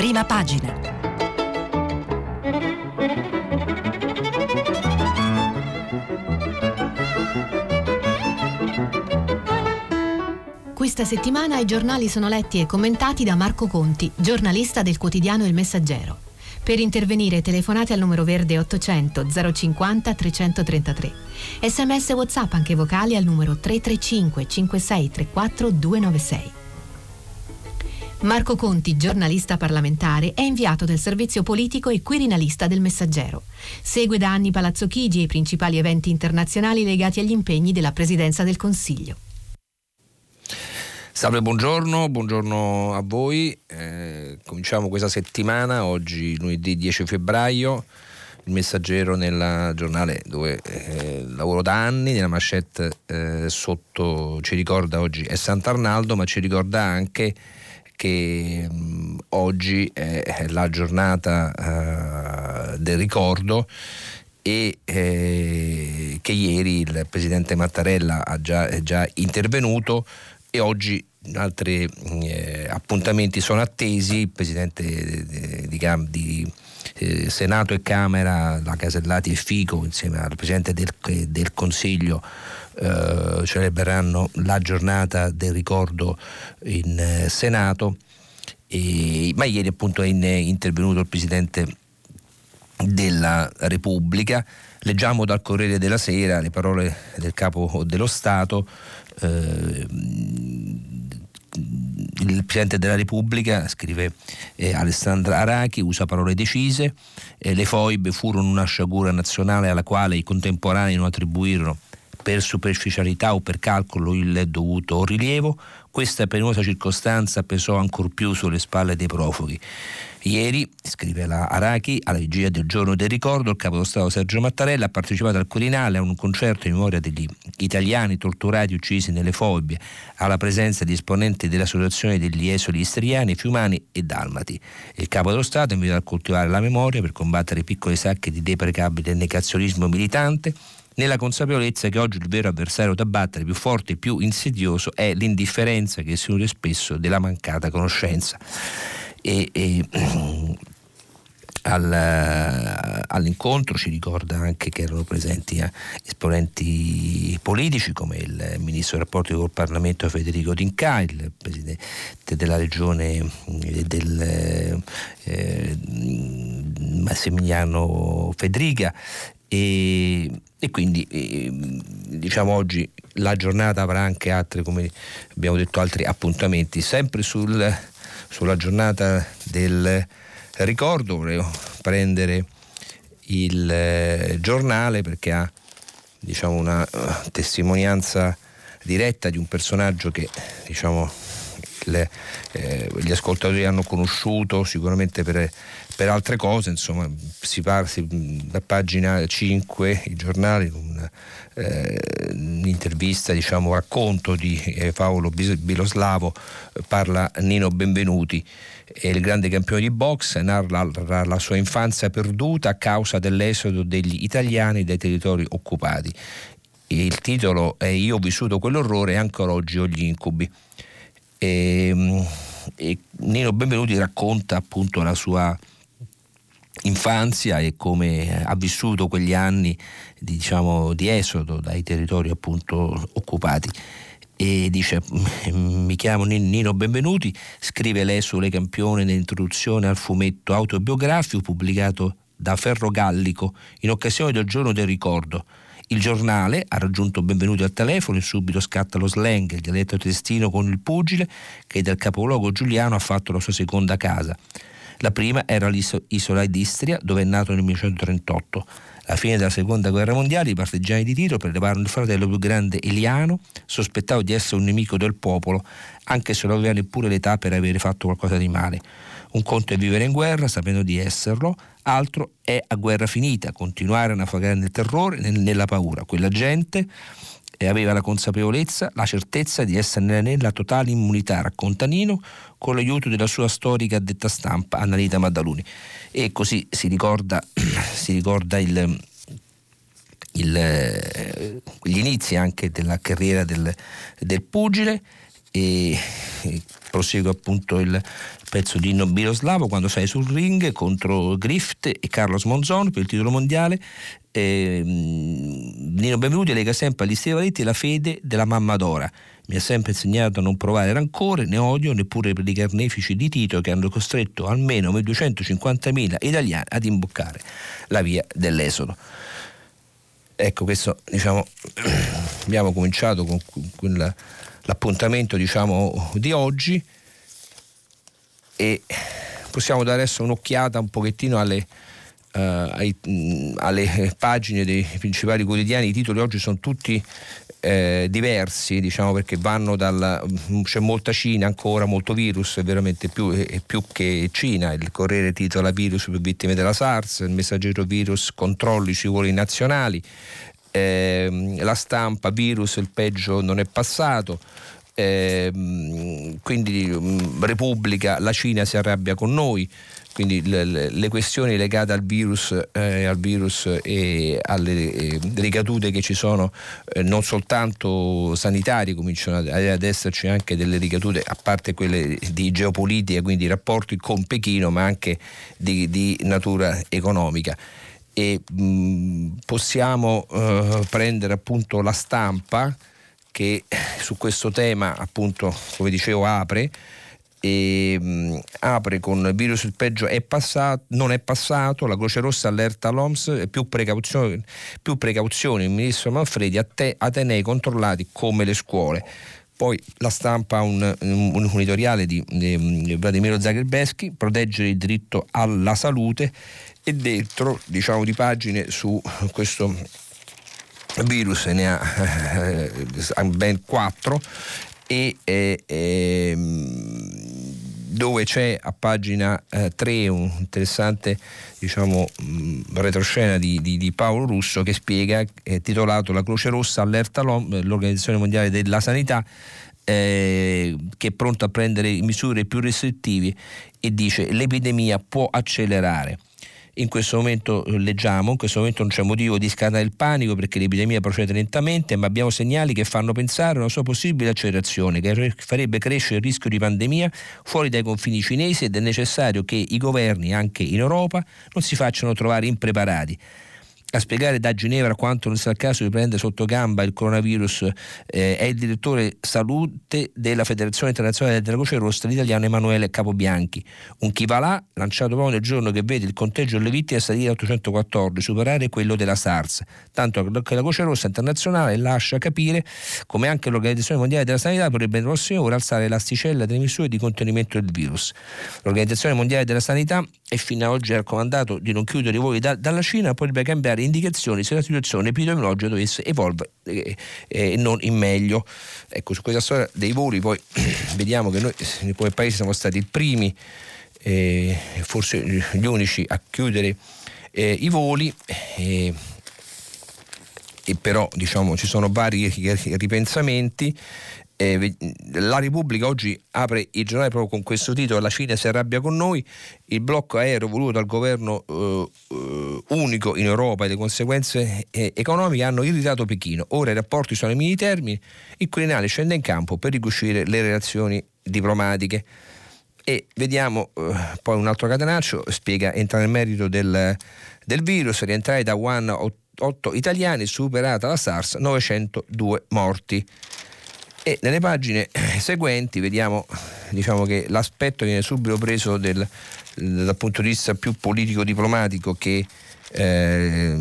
prima pagina. Questa settimana i giornali sono letti e commentati da Marco Conti, giornalista del quotidiano Il Messaggero. Per intervenire telefonate al numero verde 800 050 333. Sms WhatsApp anche vocali al numero 335 5634 296. Marco Conti, giornalista parlamentare, è inviato del servizio politico e quirinalista del Messaggero. Segue da anni Palazzo Chigi e i principali eventi internazionali legati agli impegni della Presidenza del Consiglio. Salve, buongiorno, buongiorno a voi. Eh, cominciamo questa settimana, oggi lunedì 10 febbraio, il messaggero nel giornale dove eh, lavoro da anni, nella manchette eh, sotto ci ricorda oggi è Sant'Arnaldo, ma ci ricorda anche che mh, oggi è la giornata eh, del ricordo e eh, che ieri il Presidente Mattarella ha già, è già intervenuto e oggi altri eh, appuntamenti sono attesi, il Presidente di, di, di eh, Senato e Camera, la Casellati e Fico insieme al Presidente del, del Consiglio eh, celebreranno la giornata del ricordo in eh, Senato, e, ma ieri appunto è in, intervenuto il Presidente della Repubblica. Leggiamo dal Corriere della Sera le parole del Capo dello Stato. Eh, il Presidente della Repubblica, scrive eh, Alessandra Arachi, usa parole decise, eh, le foibe furono una sciagura nazionale alla quale i contemporanei non attribuirono per superficialità o per calcolo il dovuto rilievo, questa penosa circostanza pesò ancor più sulle spalle dei profughi. Ieri, scrive la Arachi, alla vigilia del giorno del ricordo, il capo dello Stato Sergio Mattarella ha partecipato al Quirinale a un concerto in memoria degli italiani torturati e uccisi nelle fobie, alla presenza di esponenti dell'Associazione degli Esoli Istriani, Fiumani e Dalmati. Il capo dello Stato è invitato a coltivare la memoria per combattere i piccoli sacchi di deprecabile negazionismo militante nella consapevolezza che oggi il vero avversario da battere, più forte e più insidioso, è l'indifferenza che si nutre spesso della mancata conoscenza. E, e al, all'incontro ci ricorda anche che erano presenti eh, esponenti politici come il ministro dei rapporti col Parlamento Federico D'Inca, il presidente della regione eh, del, eh, Massimiliano Federica e, e quindi eh, diciamo oggi la giornata avrà anche altri, come abbiamo detto, altri appuntamenti. Sempre sul, sulla giornata del ricordo volevo prendere il eh, giornale perché ha diciamo, una uh, testimonianza diretta di un personaggio che diciamo, le, eh, gli ascoltatori hanno conosciuto sicuramente per per altre cose, insomma, si parla da pagina 5, i giornali, un, eh, un'intervista, diciamo, racconto di eh, Paolo Biloslavo, parla Nino Benvenuti, è il grande campione di box, narra la, la sua infanzia perduta a causa dell'esodo degli italiani dai territori occupati. Il titolo è Io ho vissuto quell'orrore e ancora oggi ho gli incubi. E, ehm, e Nino Benvenuti racconta appunto la sua infanzia e come ha vissuto quegli anni diciamo, di esodo dai territori appunto occupati e dice mi chiamo Nino Benvenuti, scrive lei sulle campione nell'introduzione al fumetto autobiografico pubblicato da Ferro Gallico in occasione del giorno del ricordo. Il giornale ha raggiunto Benvenuti al telefono e subito scatta lo slang, il dialetto testino con il pugile che dal capoluogo giuliano ha fatto la sua seconda casa. La prima era l'isola d'Istria, dove è nato nel 1938. Alla fine della seconda guerra mondiale i partigiani di Tito prelevarono il fratello più grande Eliano, sospettato di essere un nemico del popolo, anche se non aveva neppure l'età per avere fatto qualcosa di male. Un conto è vivere in guerra, sapendo di esserlo, altro è a guerra finita, continuare a navigare nel terrore, nella paura. Quella gente e aveva la consapevolezza, la certezza di essere nella totale immunità, racconta Nino, con l'aiuto della sua storica addetta stampa Annalita Maddaluni. E così si ricorda, si ricorda il, il, gli inizi anche della carriera del, del pugile e, e prosegue appunto il pezzo di Nino Biloslavo quando sei sul ring contro Grift e Carlos Monzon per il titolo mondiale eh, Nino Benvenuti lega sempre agli stivaletti la fede della mamma Dora. Mi ha sempre insegnato a non provare rancore né odio neppure per i carnefici di Tito che hanno costretto almeno 250.000 italiani ad imboccare la via dell'esodo. Ecco questo diciamo abbiamo cominciato con quella l'appuntamento diciamo, di oggi e possiamo dare adesso un'occhiata un pochettino alle, ai, mh, alle pagine dei principali quotidiani. I titoli oggi sono tutti eh, diversi, diciamo perché vanno dal. c'è molta Cina ancora, molto virus, veramente più, eh, più, che Cina. Il Corriere titola virus per vittime della SARS, il messaggero virus controlli sui voli nazionali, eh, la stampa, virus, il peggio non è passato. Eh, quindi mm, Repubblica, la Cina si arrabbia con noi, quindi le, le questioni legate al virus, eh, al virus e alle eh, ricadute che ci sono eh, non soltanto sanitarie, cominciano ad, esserci anche delle ricadute, a parte quelle di geopolitica, quindi rapporti con Pechino, ma anche di, di natura economica. E mh, possiamo uh, prendere appunto la stampa che su questo tema appunto come dicevo apre e mh, apre con virus il peggio è passato, non è passato, la Croce Rossa allerta l'OMS, più precauzioni, più precauzioni il ministro Manfredi, a te, Atenei controllati come le scuole. Poi la stampa ha un, un, un, editoriale di, di Vladimiro Zagrebeschi, proteggere il diritto alla salute e dentro diciamo di pagine su questo virus ne ha eh, ben quattro e eh, eh, dove c'è a pagina 3 eh, un interessante diciamo, mh, retroscena di, di, di, Paolo Russo che spiega, è titolato La Croce Rossa allerta l'Organizzazione Mondiale della Sanità eh, che è pronta a prendere misure più restrittive e dice l'epidemia può accelerare in questo momento eh, leggiamo, in questo momento non c'è motivo di scatenare il panico perché l'epidemia procede lentamente, ma abbiamo segnali che fanno pensare a una sua possibile accelerazione che farebbe crescere il rischio di pandemia fuori dai confini cinesi ed è necessario che i governi anche in Europa non si facciano trovare impreparati a spiegare da Ginevra quanto non sia il caso di prendere sotto gamba il coronavirus eh, è il direttore salute della Federazione Internazionale della Croce Rossa, l'italiano Emanuele Capobianchi. Un chi va là, lanciato proprio nel giorno che vede il conteggio delle vittime salire a 814, superare quello della SARS, tanto che la Croce Rossa internazionale lascia capire come anche l'Organizzazione Mondiale della Sanità potrebbe nelle prossime ore alzare l'asticella delle misure di contenimento del virus. L'Organizzazione Mondiale della Sanità è fino ad oggi raccomandato di non chiudere i voli da, dalla Cina, potrebbe cambiare dare indicazioni se la situazione epidemiologica dovesse evolvere e eh, eh, non in meglio. Ecco, su questa storia dei voli poi vediamo che noi come paese siamo stati i primi, eh, forse gli unici a chiudere eh, i voli. Eh, e però diciamo, ci sono vari ripensamenti eh, la Repubblica oggi apre il giornale proprio con questo titolo La Cina si arrabbia con noi, il blocco aereo voluto dal governo eh, eh, unico in Europa e le conseguenze eh, economiche hanno irritato Pechino. Ora i rapporti sono ai minimi termini, il Quirinale scende in campo per ricucire le relazioni diplomatiche. E vediamo eh, poi un altro catenaccio, spiega, entra nel merito del, del virus, rientrare da Wuhan 8 italiani, superata la SARS, 902 morti. E nelle pagine seguenti vediamo diciamo, che l'aspetto viene subito preso del, dal punto di vista più politico-diplomatico che eh,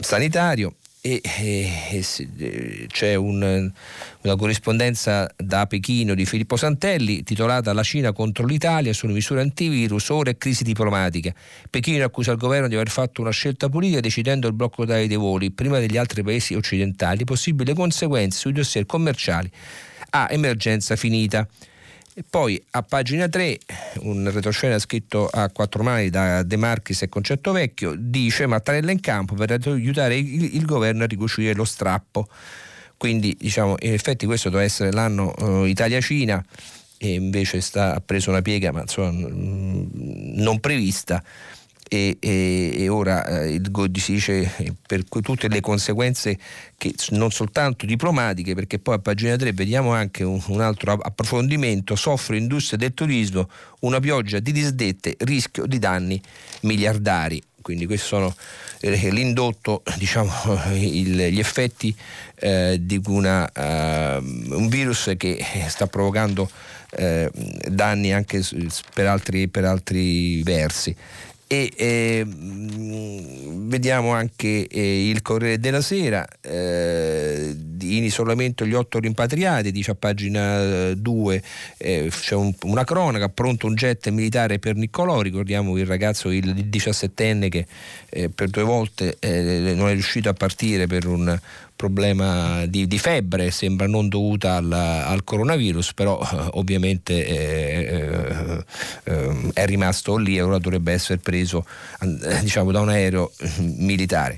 sanitario e, e, e c'è un, una corrispondenza da Pechino di Filippo Santelli titolata La Cina contro l'Italia sulle misure antivirus, ora è crisi diplomatica. Pechino accusa il governo di aver fatto una scelta politica decidendo il blocco dei voli prima degli altri paesi occidentali, possibili conseguenze sui dossier commerciali a emergenza finita. E poi a pagina 3, un retroscena scritto a quattro mani da De Marchis e Concetto Vecchio, dice Mattarella in campo per aiutare il, il governo a ricucire lo strappo. Quindi diciamo, in effetti questo doveva essere l'anno uh, Italia-Cina e invece sta, ha preso una piega ma insomma, non prevista e, e, e ora eh, il si dice per tutte le conseguenze che non soltanto diplomatiche, perché poi a pagina 3 vediamo anche un, un altro approfondimento, soffre l'industria del turismo una pioggia di disdette, rischio di danni miliardari. Quindi questi sono eh, l'indotto, diciamo, il, gli effetti eh, di una, uh, un virus che sta provocando eh, danni anche per altri, per altri versi e eh, vediamo anche eh, il Corriere della Sera eh, in isolamento gli otto rimpatriati dice a pagina 2 eh, c'è un, una cronaca pronto un jet militare per Niccolò ricordiamo il ragazzo il 17enne che eh, per due volte eh, non è riuscito a partire per un, problema di, di, febbre, sembra non dovuta al, al coronavirus, però eh, ovviamente eh, eh, è rimasto lì e ora dovrebbe essere preso eh, diciamo, da un aereo militare.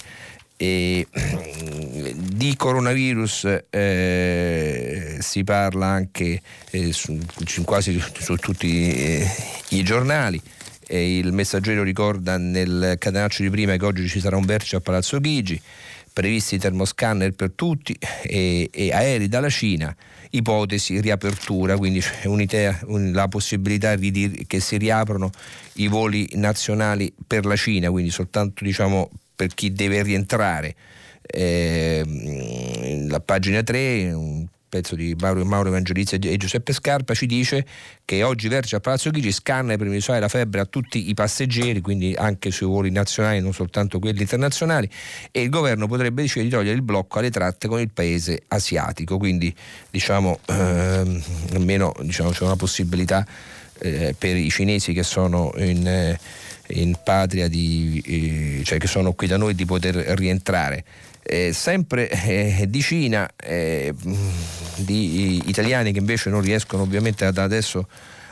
E, di coronavirus eh, si parla anche eh, su, quasi su tutti eh, i giornali. il messaggero ricorda nel catenaccio di prima che oggi ci sarà un vertice a Palazzo Chigi previsti termoscanner per tutti e, e aerei dalla Cina ipotesi riapertura, quindi c'è un'idea, la possibilità di dire che si riaprono i voli nazionali per la Cina, quindi soltanto diciamo, per chi deve rientrare. Eh, la pagina 3, un pezzo di Mauro, Mauro Evangelizzi e Giuseppe Scarpa, ci dice che oggi Verge a Palazzo Chigi scanna per misurare la febbre a tutti i passeggeri, quindi anche sui voli nazionali, non soltanto quelli internazionali, e il governo potrebbe decidere di togliere il blocco alle tratte con il paese asiatico, quindi diciamo ehm, almeno diciamo, c'è una possibilità eh, per i cinesi che sono in... Eh, in patria di, eh, cioè che sono qui da noi di poter rientrare. Eh, sempre eh, di Cina, eh, di italiani che invece non riescono ovviamente ad adesso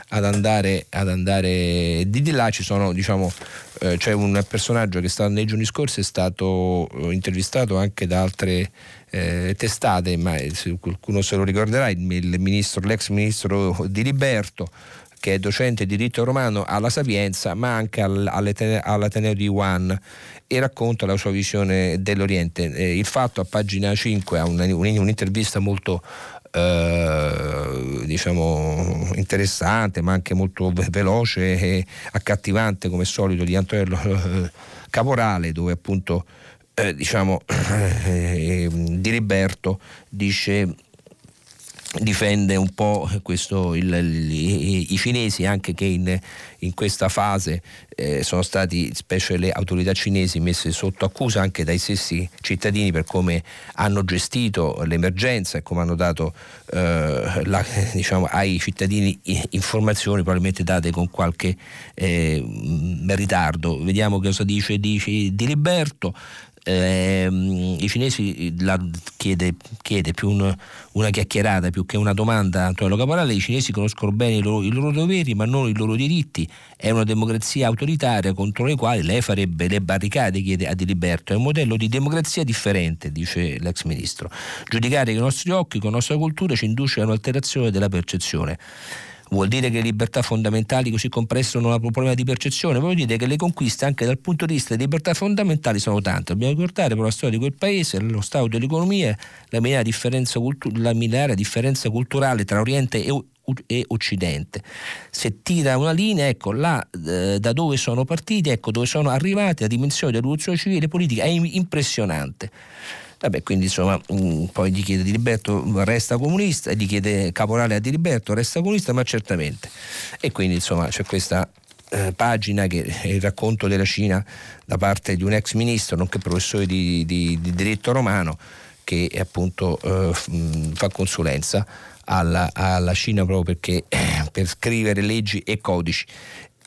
ad andare, ad andare di, di là ci sono diciamo eh, c'è un personaggio che sta, nei giorni scorsi è stato eh, intervistato anche da altre eh, testate ma se qualcuno se lo ricorderà il, il ministro, l'ex ministro di Liberto che è docente di diritto romano alla Sapienza, ma anche all'Ateneo di Wuhan e racconta la sua visione dell'Oriente. Il fatto a pagina 5 ha un'intervista molto eh, diciamo interessante ma anche molto veloce e accattivante come solito di Antonello eh, Caporale dove appunto eh, diciamo eh, di Liberto dice difende un po' questo, il, il, i, cinesi anche che in, in questa fase eh, sono stati, specie le autorità cinesi, messe sotto accusa anche dai stessi cittadini per come hanno gestito l'emergenza e come hanno dato eh, la, diciamo, ai cittadini informazioni probabilmente date con qualche eh, ritardo. Vediamo cosa dice, dice Di Liberto eh, i cinesi la chiede, chiede più un, una chiacchierata più che una domanda Antonio Caporale, i cinesi conoscono bene i loro, i loro, doveri ma non i loro diritti, è una democrazia autoritaria contro le quali lei farebbe le barricate, chiede a Di Liberto, è un modello di democrazia differente, dice l'ex ministro. Giudicare con i nostri occhi, con la nostra cultura ci induce a un'alterazione della percezione. Vuol dire che le libertà fondamentali così compresse sono un problema di percezione? Vuol dire che le conquiste anche dal punto di vista delle libertà fondamentali sono tante. Dobbiamo ricordare però la storia di quel paese, lo stato dell'economia, la minore differenza, cultu- la minore differenza culturale tra Oriente e e Occidente. Se tira una linea, ecco là eh, da dove sono partiti, ecco dove sono arrivati, la dimensione della rivoluzione civile e politica è impressionante. Vabbè, quindi insomma, mm, poi gli chiede Di Liberto resta comunista, gli chiede Caporale a Di Liberto resta comunista, ma certamente. E quindi insomma c'è questa eh, pagina che è il racconto della Cina da parte di un ex ministro, nonché professore di, di, di diritto romano, che appunto eh, mm, fa consulenza alla, alla, Cina proprio perché eh, per scrivere leggi e codici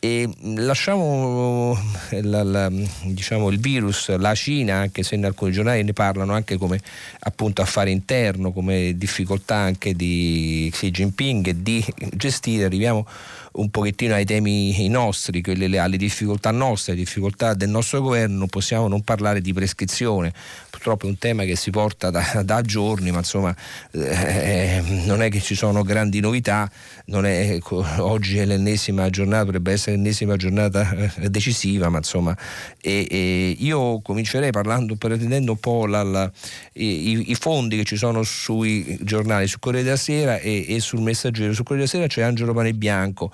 e lasciamo la, la, diciamo, il virus, la Cina, anche se in alcuni giornali ne parlano anche come appunto affare interno, come difficoltà anche di Xi Jinping di gestire, arriviamo un pochettino ai temi nostri, alle difficoltà nostre, alle difficoltà del nostro governo, possiamo non parlare di prescrizione. Purtroppo è un tema che si porta da, da giorni, ma insomma eh, non è che ci sono grandi novità, è, ecco, oggi è l'ennesima giornata, dovrebbe essere l'ennesima giornata eh, decisiva, ma insomma e, e io comincerei parlando, prendendo un po' la, la, i, i, fondi che ci sono sui giornali, su Corriere della Sera e, e sul Messaggero. Su Corriere della Sera c'è Angelo Panebianco.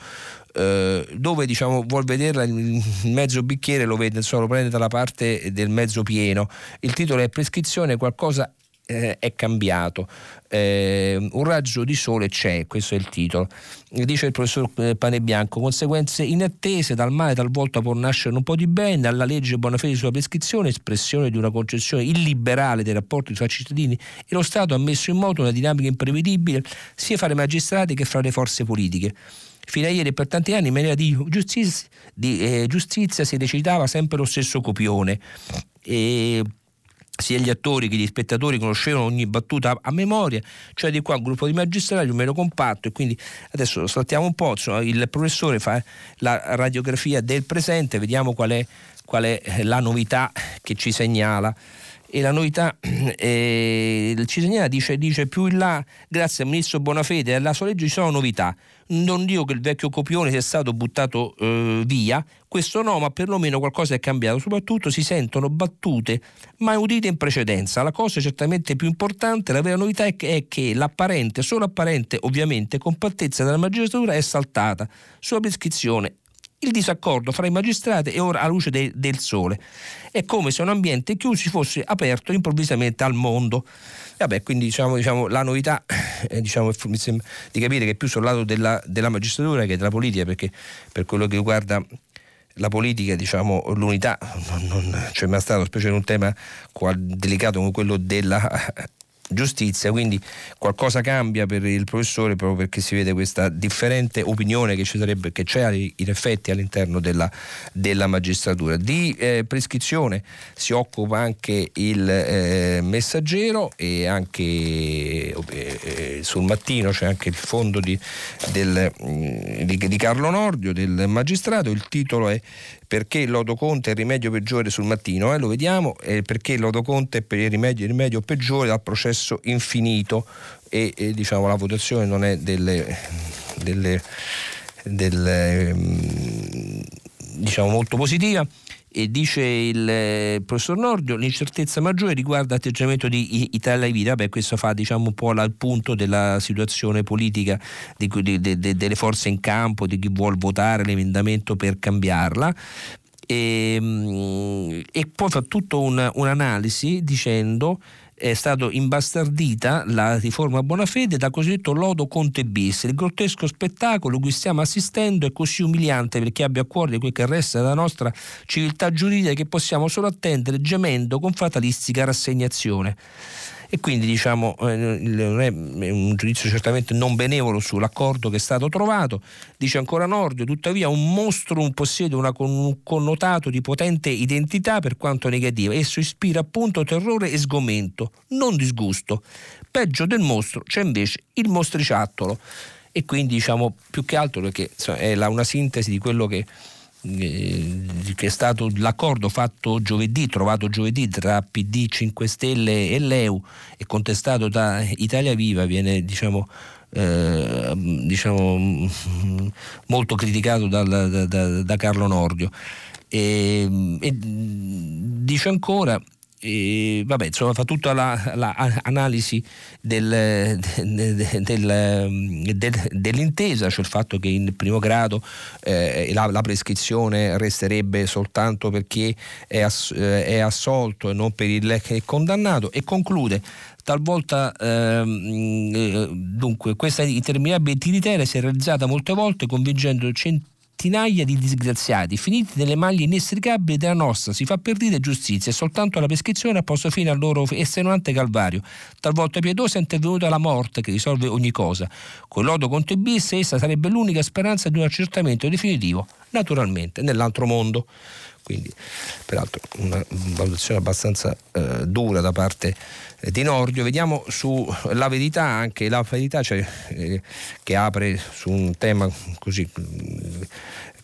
Eh, dove diciamo, vuol vederla il mezzo bicchiere lo vede, insomma, lo prende dalla parte del mezzo pieno. Il titolo è Prescrizione, qualcosa eh, è cambiato. Eh, un raggio di sole c'è, questo è il titolo. Dice il professor eh, Panebianco, conseguenze inattese dal male talvolta può nascere un po' di bene, dalla legge buona fede sulla prescrizione, espressione di una concezione illiberale dei rapporti tra cittadini e lo Stato ha messo in moto una dinamica imprevedibile sia fra i magistrati che fra le forze politiche. Fino a ieri per tanti anni in maniera di giustizia, di, eh, giustizia si recitava sempre lo stesso copione. E sia gli attori che gli spettatori conoscevano ogni battuta a memoria, cioè di qua un gruppo di magistrati un meno compatto e quindi adesso saltiamo un po', insomma, il professore fa la radiografia del presente, vediamo qual è, qual è la novità che ci segnala e la novità eh, il Ciseniana dice, dice, più in là grazie al ministro Bonafede e alla sua legge ci sono novità non dico che il vecchio copione sia stato buttato eh, via questo no ma perlomeno qualcosa è cambiato soprattutto si sentono battute mai udite in precedenza la cosa certamente più importante la vera novità è che, è che l'apparente solo apparente ovviamente compattezza della magistratura è saltata sulla prescrizione il disaccordo fra i magistrati è ora alla luce de- del sole. È come se un ambiente chiuso fosse aperto improvvisamente al mondo. Vabbè, quindi diciamo, diciamo, la novità eh, diciamo, mi sembra di capire che è più sul lato della, della magistratura che della politica, perché per quello che riguarda la politica, diciamo, l'unità non, non c'è mai stato, specie in un tema delicato come quello della giustizia, quindi qualcosa cambia per il professore proprio perché si vede questa differente opinione che ci sarebbe, che c'è in effetti all'interno della, della magistratura. Di eh, prescrizione si occupa anche il eh, messaggero e anche eh, eh sul mattino c'è anche il fondo di, del, mm, di, di Carlo Nordio, del magistrato, il titolo è perché il lodo Conte è il rimedio peggiore sul mattino, eh, lo vediamo, eh, perché lodo Conte è il rimedio, il rimedio peggiore dal processo infinito. E, e diciamo, la votazione non è delle, delle, delle mm, diciamo molto positiva e dice il eh, professor Nordio l'incertezza maggiore riguarda l'atteggiamento di Italia Vita. Beh questo fa diciamo un po' al punto della situazione politica di, di, di, delle forze in campo di chi vuole votare l'emendamento per cambiarla. E, ehm, e poi fa tutta un, un'analisi dicendo è stata imbastardita la riforma Bonafede da cosiddetto lodo Conte bis. Il grottesco spettacolo cui stiamo assistendo è così umiliante per chi abbia a cuore quel che resta della nostra civiltà giuridica che possiamo solo attendere gemendo con fatalistica rassegnazione e quindi diciamo eh, è un giudizio certamente non benevolo sull'accordo che è stato trovato. Dice ancora Nordio, tuttavia un mostro possiede una, un connotato di potente identità per quanto negativa. Esso ispira appunto terrore e sgomento, non disgusto. Peggio del mostro c'è invece il mostriciattolo e quindi diciamo più che altro perché insomma, è la, una sintesi di quello che che è stato l'accordo fatto giovedì, trovato giovedì tra PD 5 Stelle e l'EU e contestato da Italia Viva, viene diciamo, eh, diciamo molto criticato dal, da, da, Carlo Nordio. E, e dice ancora e, vabbè, insomma, fa tutta l'analisi la, del, del, del, dell'intesa, cioè il fatto che in primo grado eh, la, la, prescrizione resterebbe soltanto per chi è, ass, eh, è assolto e non per il condannato. E conclude talvolta ehm, eh, dunque questa interminabile tiritera si è realizzata molte volte convincendo centinaia centinaia di disgraziati finiti nelle maglie inestricabili della nostra si fa perdita giustizia e soltanto la prescrizione ha posto fine al loro estenuante calvario. Talvolta pietosa è intervenuta la morte che risolve ogni cosa. Con lodo Conte bis essa sarebbe l'unica speranza di un accertamento definitivo naturalmente nell'altro mondo. Quindi, peraltro, una valutazione abbastanza eh, dura da parte eh, di Nordio. Vediamo sulla verità, anche la verità cioè, eh, che apre su un tema così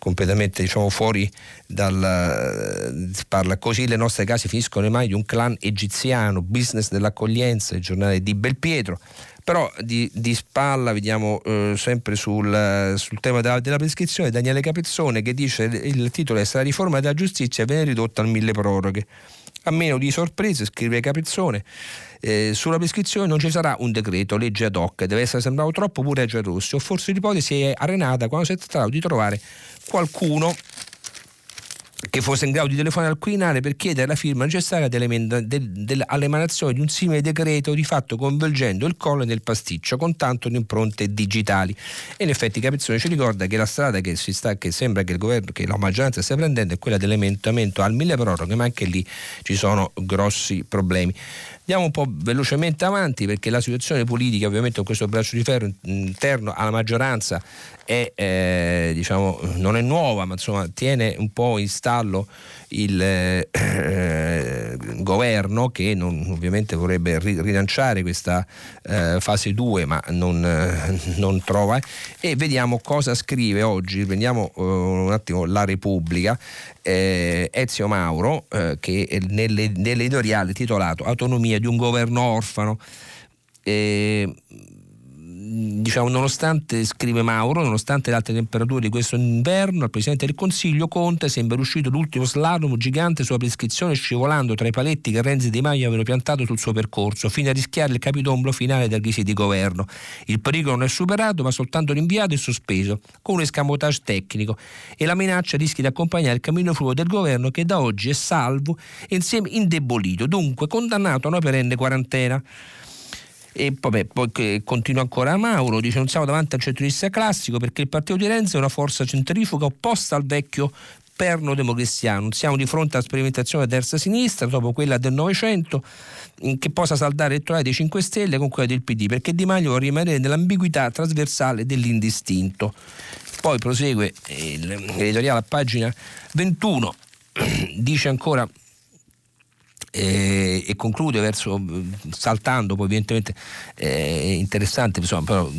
completamente diciamo, fuori dal parla così le nostre case finiscono mai di un clan egiziano business dell'accoglienza il giornale di Belpietro però di, di spalla vediamo eh, sempre sul, sul tema della, della, prescrizione Daniele Capezzone che dice il titolo è la riforma della giustizia viene ridotta al mille proroghe a meno di sorprese scrive Capezzone eh, sulla prescrizione non ci sarà un decreto, legge ad hoc, deve essere sembrato troppo pure a Gianrossi, o forse l'ipotesi è arenata quando si è trattato di trovare qualcuno che fosse in grado di telefonare al Quirinale per chiedere la firma necessaria all'emanazione di un simile decreto di fatto coinvolgendo il colle nel pasticcio con tanto di impronte digitali. E in effetti Capezzone ci ricorda che la strada che, sta, che sembra che governo, che la maggioranza stia prendendo è quella dell'emendamento al mille proroghe, ma anche lì ci sono grossi problemi. Andiamo un po' velocemente avanti perché la situazione politica ovviamente con questo braccio di ferro interno alla maggioranza è, eh, diciamo, non è nuova ma insomma tiene un po' in stallo il eh, governo che non, ovviamente vorrebbe rilanciare questa eh, fase 2 ma non, eh, non, trova. E vediamo cosa scrive oggi, prendiamo uh, un attimo la Repubblica, eh, Ezio Mauro eh, che nell'editoriale titolato Autonomia di un governo orfano. Eh, diciamo, nonostante, scrive Mauro, nonostante le alte temperature di questo inverno, al Presidente del Consiglio Conte sembra uscito l'ultimo slalom gigante sulla prescrizione scivolando tra i paletti che Renzi e Di Maio avevano piantato sul suo percorso, fino a rischiare il capitombolo finale del crisi di governo. Il pericolo non è superato, ma soltanto rinviato e sospeso, con un escamotage tecnico, e la minaccia rischia di accompagnare il cammino fluo del governo che da oggi è salvo e insieme indebolito, dunque condannato a una perenne quarantena. E vabbè, poi continua ancora Mauro, dice non siamo davanti al centrodestra classico perché il partito di Renzi è una forza centrifuga opposta al vecchio perno democristiano. Siamo di fronte alla sperimentazione della terza sinistra, dopo quella del Novecento, che possa saldare elettorale dei 5 Stelle con quella del PD, perché Di Maio vuole rimanere nell'ambiguità trasversale dell'indistinto. Poi prosegue l'editoriale a pagina 21, dice ancora eh, e conclude verso, saltando, poi evidentemente eh, è interessante, insomma, però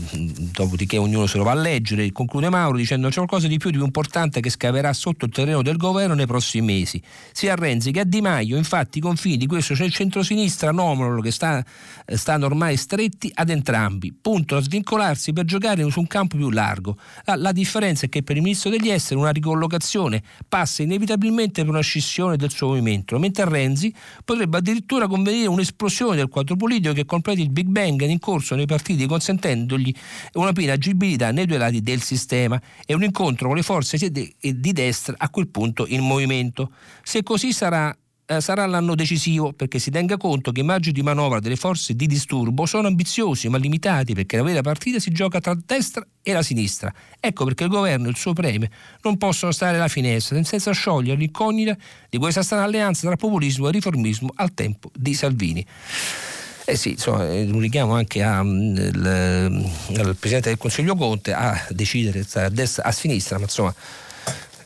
dopodiché ognuno se lo va a leggere, conclude Mauro dicendo c'è qualcosa di più di più importante che scaverà sotto il terreno del governo nei prossimi mesi, sia a Renzi che a Di Maio, infatti i confini di questo c'è il centrosinistra anomalo che sta, stanno ormai stretti ad entrambi, punto a svincolarsi per giocare su un campo più largo. La, la differenza è che per il ministro degli esteri una ricollocazione passa inevitabilmente per una scissione del suo movimento, mentre a Renzi potrebbe addirittura convenire un'esplosione del quadro politico che completi il Big Bang in corso nei partiti consentendogli una piena agibilità nei due lati del sistema e un incontro con le forze di destra a quel punto in movimento. Se così sarà eh, sarà l'anno decisivo perché si tenga conto che i margini di manovra delle forze di disturbo sono ambiziosi ma limitati perché la vera partita si gioca tra destra e la sinistra. Ecco perché il governo e il suo premio non possono stare alla finestra senza sciogliere l'incognita di questa strana alleanza tra populismo e riformismo al tempo di Salvini. Eh sì, insomma, un richiamo anche al Presidente del Consiglio Conte a decidere a destra a sinistra, ma insomma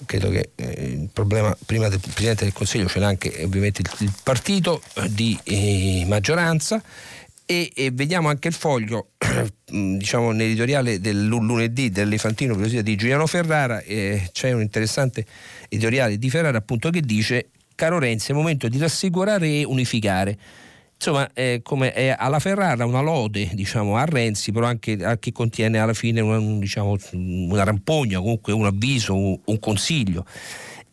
credo che eh, il problema prima del Presidente del Consiglio ce l'ha anche ovviamente il, il partito eh, di eh, maggioranza. E, e, vediamo anche il foglio diciamo nell'editoriale del lunedì dell'Elefantino di Giuliano Ferrara. Eh, c'è un interessante editoriale di Ferrara appunto che dice caro Renzi è il momento di rassicurare e unificare insomma è come è alla Ferrara una lode diciamo, a Renzi però anche a chi contiene alla fine una, diciamo, una rampogna comunque un avviso un, un consiglio.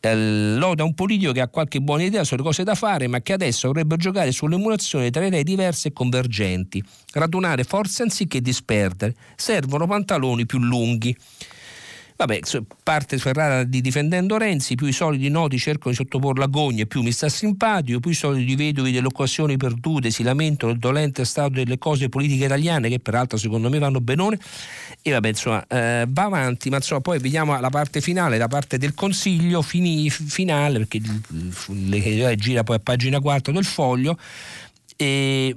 Eh, a un politico che ha qualche buona idea sulle cose da fare ma che adesso dovrebbe giocare sull'emulazione tra idee diverse e convergenti. Radunare forze anziché disperdere. Servono pantaloni più lunghi Vabbè, parte Ferrara di difendendo Renzi, più i soliti noti cercano di sottoporlo a gogne, più mi sta simpatico, più i soliti vedovi delle occasioni perdute si lamentano del dolente stato delle cose politiche italiane, che peraltro secondo me vanno benone. E vabbè, insomma, eh, va avanti, ma insomma, poi vediamo la parte finale, la parte del consiglio fini, finale, perché le, gira poi a pagina 4 del foglio. E,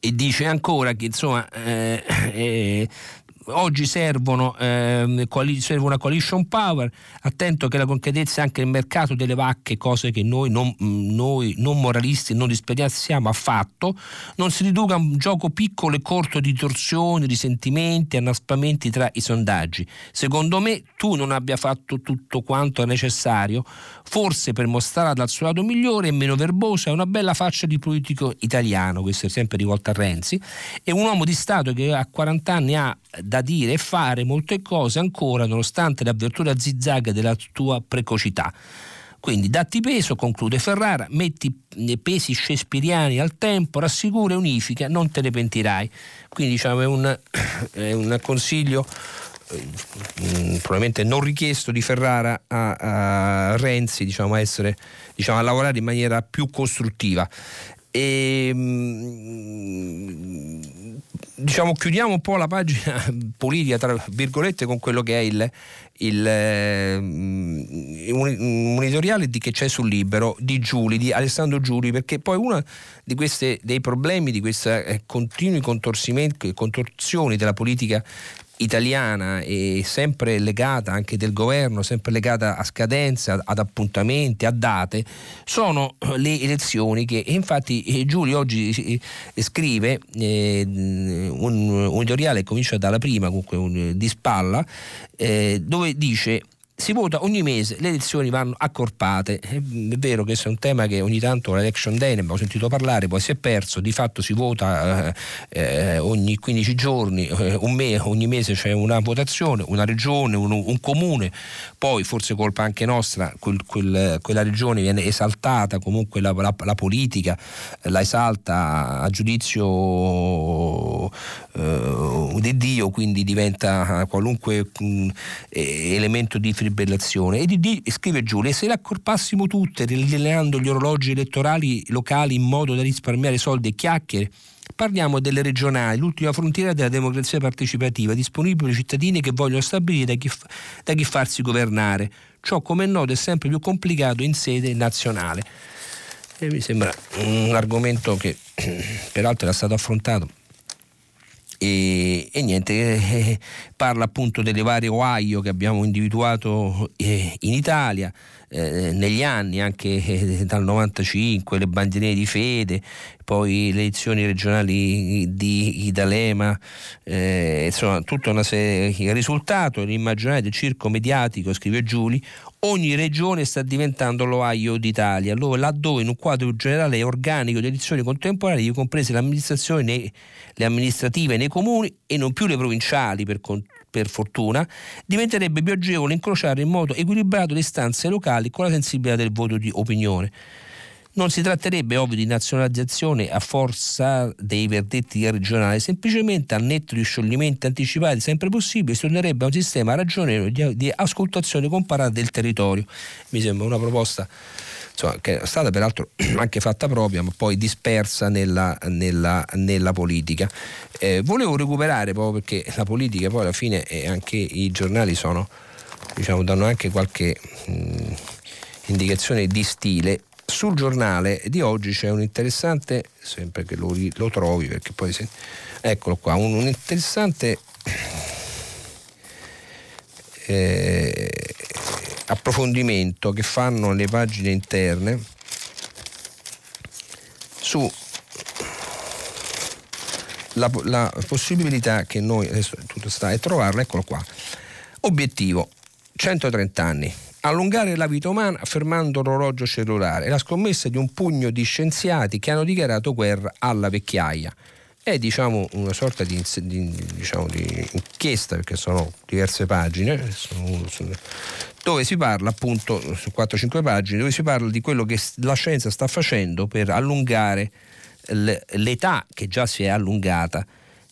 e dice ancora che insomma eh, eh, oggi servono, eh, serve una coalition power, attento che la concretezza anche nel mercato delle vacche, cose che noi non, noi non moralisti, non disperiati siamo affatto, non si riduca a un gioco piccolo e corto di torsioni, risentimenti, annaspamenti tra i sondaggi. Secondo me tu non abbia fatto tutto quanto è necessario, forse per mostrare dal suo lato migliore e meno verbosa una bella faccia di politico italiano, questo è sempre rivolto a Renzi, e un uomo di Stato che a 40 anni ha da dire e fare molte cose ancora nonostante l'avvertura zigzag della tua precocità. Quindi datti peso, conclude Ferrara, metti i pesi shakespeariani al tempo, rassicura e unifica, non te ne pentirai. Quindi diciamo è un, è un consiglio eh, probabilmente non richiesto di Ferrara a, a Renzi diciamo, a, essere, diciamo, a lavorare in maniera più costruttiva. E, mm, diciamo, chiudiamo un po' la pagina politica, tra virgolette, con quello che è il, il, um, un, editoriale di, che c'è sul libro di Giuli, di Alessandro Giuli, perché poi uno dei problemi di questi eh, continui contorsioni della politica italiana e sempre legata anche del governo, sempre legata a scadenze, ad appuntamenti, a date, sono le elezioni che infatti eh, Giulio oggi eh, scrive eh, un, un editoriale che comincia dalla prima, comunque un, di spalla, eh, dove dice si vota ogni mese, le elezioni vanno accorpate. È vero che questo è un tema che ogni tanto l'election day ne abbiamo sentito parlare, poi si è perso, di fatto si vota eh, eh ogni 15 giorni, eh, me, ogni mese c'è una votazione, una regione, un, un comune, poi forse colpa anche nostra, quel, quel, quella regione viene esaltata, comunque la, la, la politica la esalta a giudizio eh, di Dio, quindi diventa qualunque mh, elemento di fibrillazione. E di, di, scrive Giulia, se le accorpassimo tutte, rileando gli orologi elettorali locali in modo da risparmiare soldi e chiacchiere, Parliamo delle regionali, l'ultima frontiera della democrazia partecipativa, disponibile ai cittadini che vogliono stabilire da chi, da chi farsi governare. Ciò, come è noto, è sempre più complicato in sede nazionale. E mi sembra un argomento che peraltro era stato affrontato e, e niente, eh, parla appunto delle varie Ohio che abbiamo individuato eh, in Italia. Eh, negli anni, anche eh, dal 95, le bandierine di fede, poi le elezioni regionali di Idalema, eh, insomma tutta una serie. Il risultato, l'immaginario del circo mediatico, scrive Giuli, ogni regione sta diventando l'Ohio d'Italia, laddove in un quadro generale organico di elezioni contemporanee, comprese le amministrazioni, le amministrative nei comuni e non più le provinciali per, per fortuna, diventerebbe più agevole incrociare in modo equilibrato le istanze locali con la sensibilità del voto di opinione. Non si tratterebbe ovvio di nazionalizzazione a forza dei verdetti regionali, semplicemente a netto di scioglimenti anticipati sempre possibili, si tornerebbe a un sistema ragionevole di, di ascoltazione comparata del territorio. Mi sembra una proposta insomma, che è stata peraltro anche fatta propria, ma poi dispersa nella, nella, nella politica. Eh, volevo recuperare proprio perché la politica poi alla fine e anche i giornali sono, diciamo, danno anche qualche mh, indicazione di stile sul giornale di oggi c'è un interessante, sempre che lo, lo trovi perché poi se, eccolo qua, un, un interessante eh, approfondimento che fanno le pagine interne su la, la, possibilità che noi adesso tutto sta e trovarla, eccolo qua. Obiettivo 130 anni allungare la vita umana fermando l'orologio cellulare, la scommessa di un pugno di scienziati che hanno dichiarato guerra alla vecchiaia. È diciamo, una sorta di, di, diciamo, di, inchiesta, perché sono diverse pagine, dove si parla appunto, su 4-5 pagine, dove si parla di quello che la scienza sta facendo per allungare l'età che già si è allungata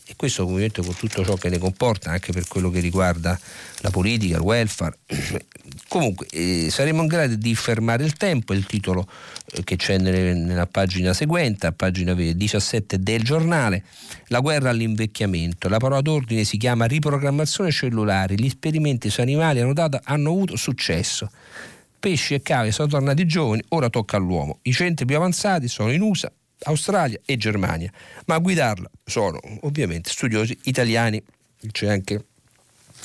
e questo ovviamente con tutto ciò che ne comporta anche per quello che riguarda la politica, il welfare. Comunque eh, saremo in grado di fermare il tempo, il titolo eh, che c'è nelle, nella pagina seguente, a pagina 17 del giornale, la guerra all'invecchiamento. La parola d'ordine si chiama riprogrammazione cellulare, gli esperimenti su animali hanno, dato, hanno avuto successo pesci e cave sono tornati giovani, ora tocca all'uomo. I centri più avanzati sono in USA, Australia e Germania, ma a guidarla sono ovviamente studiosi italiani. anche,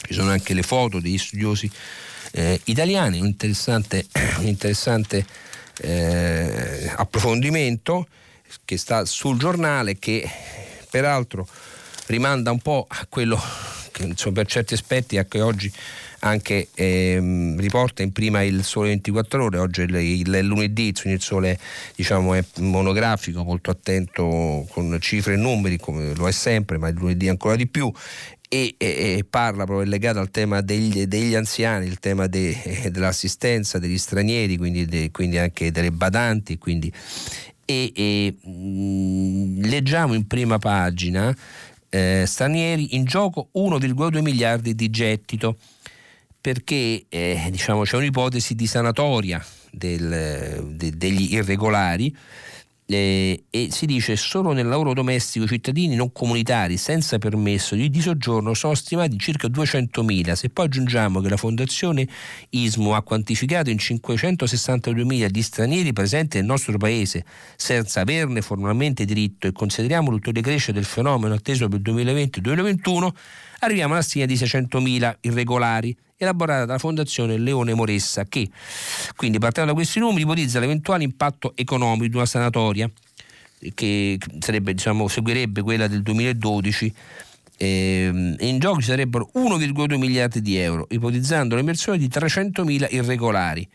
ci sono anche le foto degli studiosi eh, italiani, un interessante, interessante eh, approfondimento che sta sul giornale che peraltro rimanda un po' a quello che insomma, per certi aspetti a oggi anche ehm, riporta in prima il Sole 24 ore, oggi è il, il, il lunedì, il Sole diciamo, è monografico, molto attento con cifre e numeri come lo è sempre, ma il lunedì ancora di più e, e, parla proprio legato al tema degli, degli anziani, il tema de, dell'assistenza degli stranieri, quindi, de, quindi, anche delle badanti. Quindi, e, e mh, mm, leggiamo in prima pagina eh, stranieri in gioco 1,2 miliardi di gettito perché eh, diciamo, c'è un'ipotesi di sanatoria del, de, degli irregolari eh, e si dice solo nel lavoro domestico i cittadini non comunitari senza permesso di, di soggiorno sono stimati circa 200.000. Se poi aggiungiamo che la Fondazione ISMO ha quantificato in 562.000 gli stranieri presenti nel nostro paese senza averne formalmente diritto e consideriamo l'ulteriore crescita del fenomeno atteso per il 2020-2021, arriviamo alla stima di 600.000 irregolari elaborata dalla Fondazione Leone Moressa che, quindi partendo da questi numeri, ipotizza l'eventuale impatto economico di una sanatoria che sarebbe, diciamo, seguirebbe quella del 2012 ehm, in gioco ci sarebbero 1,2 miliardi di euro, ipotizzando l'emersione di 300.000 irregolari.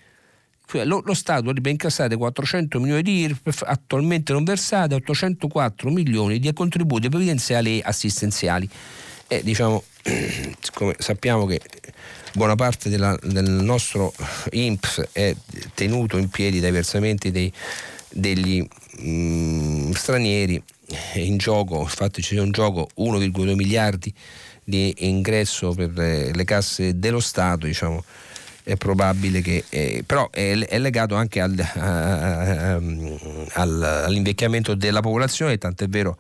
Cioè, lo, lo, Stato dovrebbe incassare 400 milioni di IRPEF attualmente non versate e 804 milioni di contributi previdenziali e assistenziali. E diciamo, siccome sappiamo che buona parte della, del nostro INPS è tenuto in piedi dai versamenti dei, degli mh, mm, stranieri. In gioco, infatti c'è un gioco 1,2 miliardi di ingresso per le casse dello Stato, diciamo, è probabile che eh, però è, è, legato anche al, a, a, al, all'invecchiamento della popolazione, tant'è vero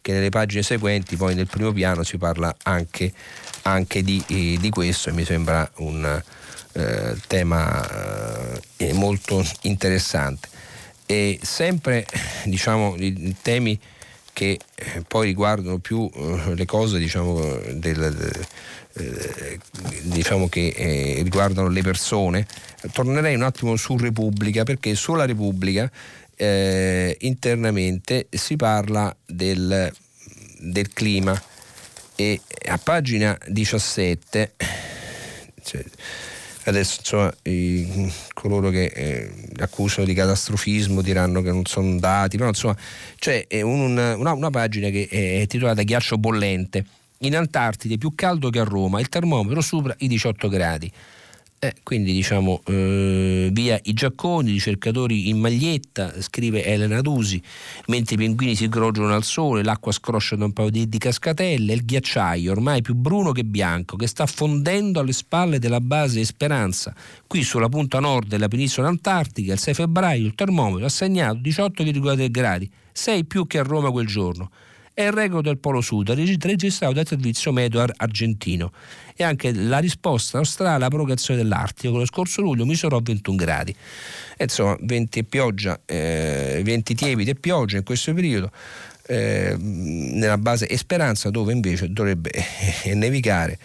che nelle pagine seguenti, poi nel primo piano si parla anche anche di, eh, di questo e mi sembra un eh, tema eh, molto interessante. E sempre diciamo, i, temi che eh, poi riguardano più eh, le cose diciamo, del, diciamo che riguardano le persone, tornerei un attimo su Repubblica perché sulla Repubblica internamente si parla del, del clima. E a pagina 17 cioè, adesso insomma, i, coloro che eh, accusano di catastrofismo diranno che non sono dati però insomma c'è un, una, una, pagina che è titolata Ghiaccio bollente. In Antartide più caldo che a Roma il termometro supera i 18 gradi eh, quindi diciamo eh, via i giacconi, ricercatori in maglietta, scrive Elena Dusi, mentre i pinguini si groggiano al sole, l'acqua scroscia da un paio di, di cascatelle, il ghiacciaio ormai più bruno che bianco che sta fondendo alle spalle della base Speranza. Qui sulla punta nord della penisola antartica il 6 febbraio il termometro ha segnato 18,3 gradi, 6 più che a Roma quel giorno è il record del Polo Sud, registrato dal servizio meteo argentino e anche la risposta australe alla provocazione dell'Artico, lo scorso luglio misurò 21 gradi. E insomma, 20 pioggia, eh, 20 tiepidi e pioggia in questo periodo. Eh, nella base Esperanza dove invece dovrebbe nevicare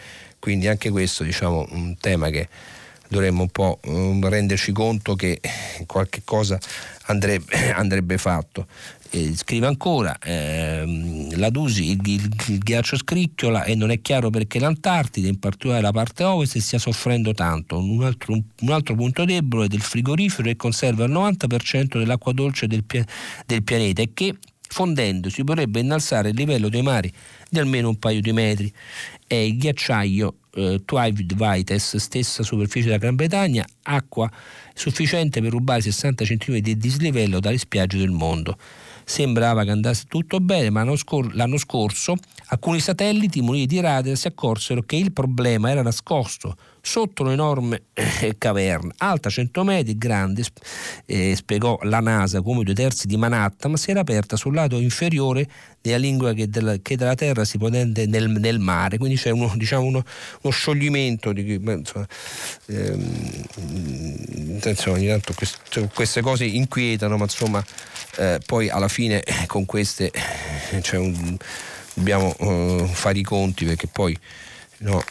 quindi anche questo diciamo un tema che dovremmo un po' um, renderci conto che qualche cosa andrebbe, andrebbe fatto eh, scrive ancora, ehm, la Dusi, il, il, il, ghiaccio scricchiola e non è chiaro perché l'Antartide, in particolare la parte ovest, stia soffrendo tanto. Un altro, un, altro punto debole è del frigorifero che conserva il 90% dell'acqua dolce del, del pianeta e che fondendo si potrebbe innalzare il livello dei mari di almeno un paio di metri. È il ghiacciaio eh, Twilight Vites, stessa superficie della Gran Bretagna, acqua sufficiente per rubare 60 cm di dislivello dalle spiagge del mondo sembrava che andasse tutto bene, ma l'anno, scor- l'anno scorso alcuni satelliti muniti di radar si accorsero che il problema era nascosto sotto un'enorme eh, caverna, alta 100 metri, grande, eh, spiegò la NASA come due terzi di Manhattan, ma si era aperta sul lato inferiore della lingua che, della, che dalla Terra si potente nel, nel, mare, quindi c'è uno, diciamo uno, uno scioglimento di insomma, ehm, ogni tanto queste, queste cose inquietano, ma insomma eh, poi alla fine con queste c'è un dobbiamo eh, fare i conti perché poi no,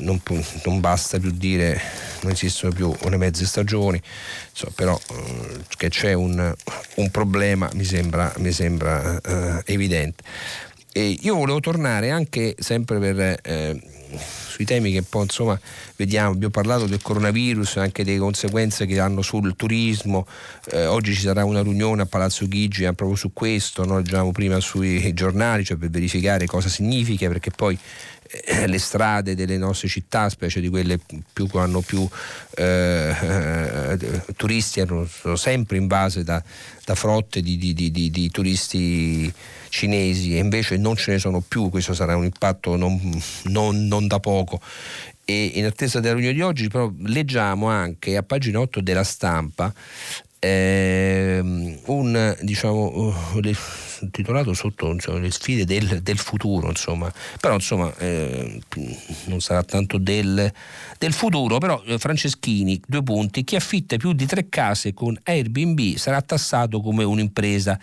non, non, basta più dire non esistono più le mezze stagioni, so, però eh, che c'è un, un, problema mi sembra, mi sembra eh, evidente. E io volevo tornare anche sempre per eh, sui temi che poi insomma vediamo, abbiamo parlato del coronavirus, anche delle conseguenze che hanno sul turismo, eh, oggi ci sarà una riunione a Palazzo Chigi eh, proprio su questo, noi leggiamo prima sui giornali, cioè per verificare cosa significa, perché poi eh, le strade delle nostre città, specie di quelle più, che hanno più eh, eh, turisti, sono sempre invase da, da frotte di, di, di, di turisti cinesi e invece non ce ne sono più, questo sarà un impatto non, non, non da poco. E in attesa della riunione di oggi però leggiamo anche a pagina 8 della stampa ehm, un diciamo uh, titolato sotto insomma, le sfide del, del, futuro insomma. Però insomma eh, non sarà tanto del, del futuro però eh, Franceschini due punti chi affitta più di tre case con Airbnb sarà tassato come un'impresa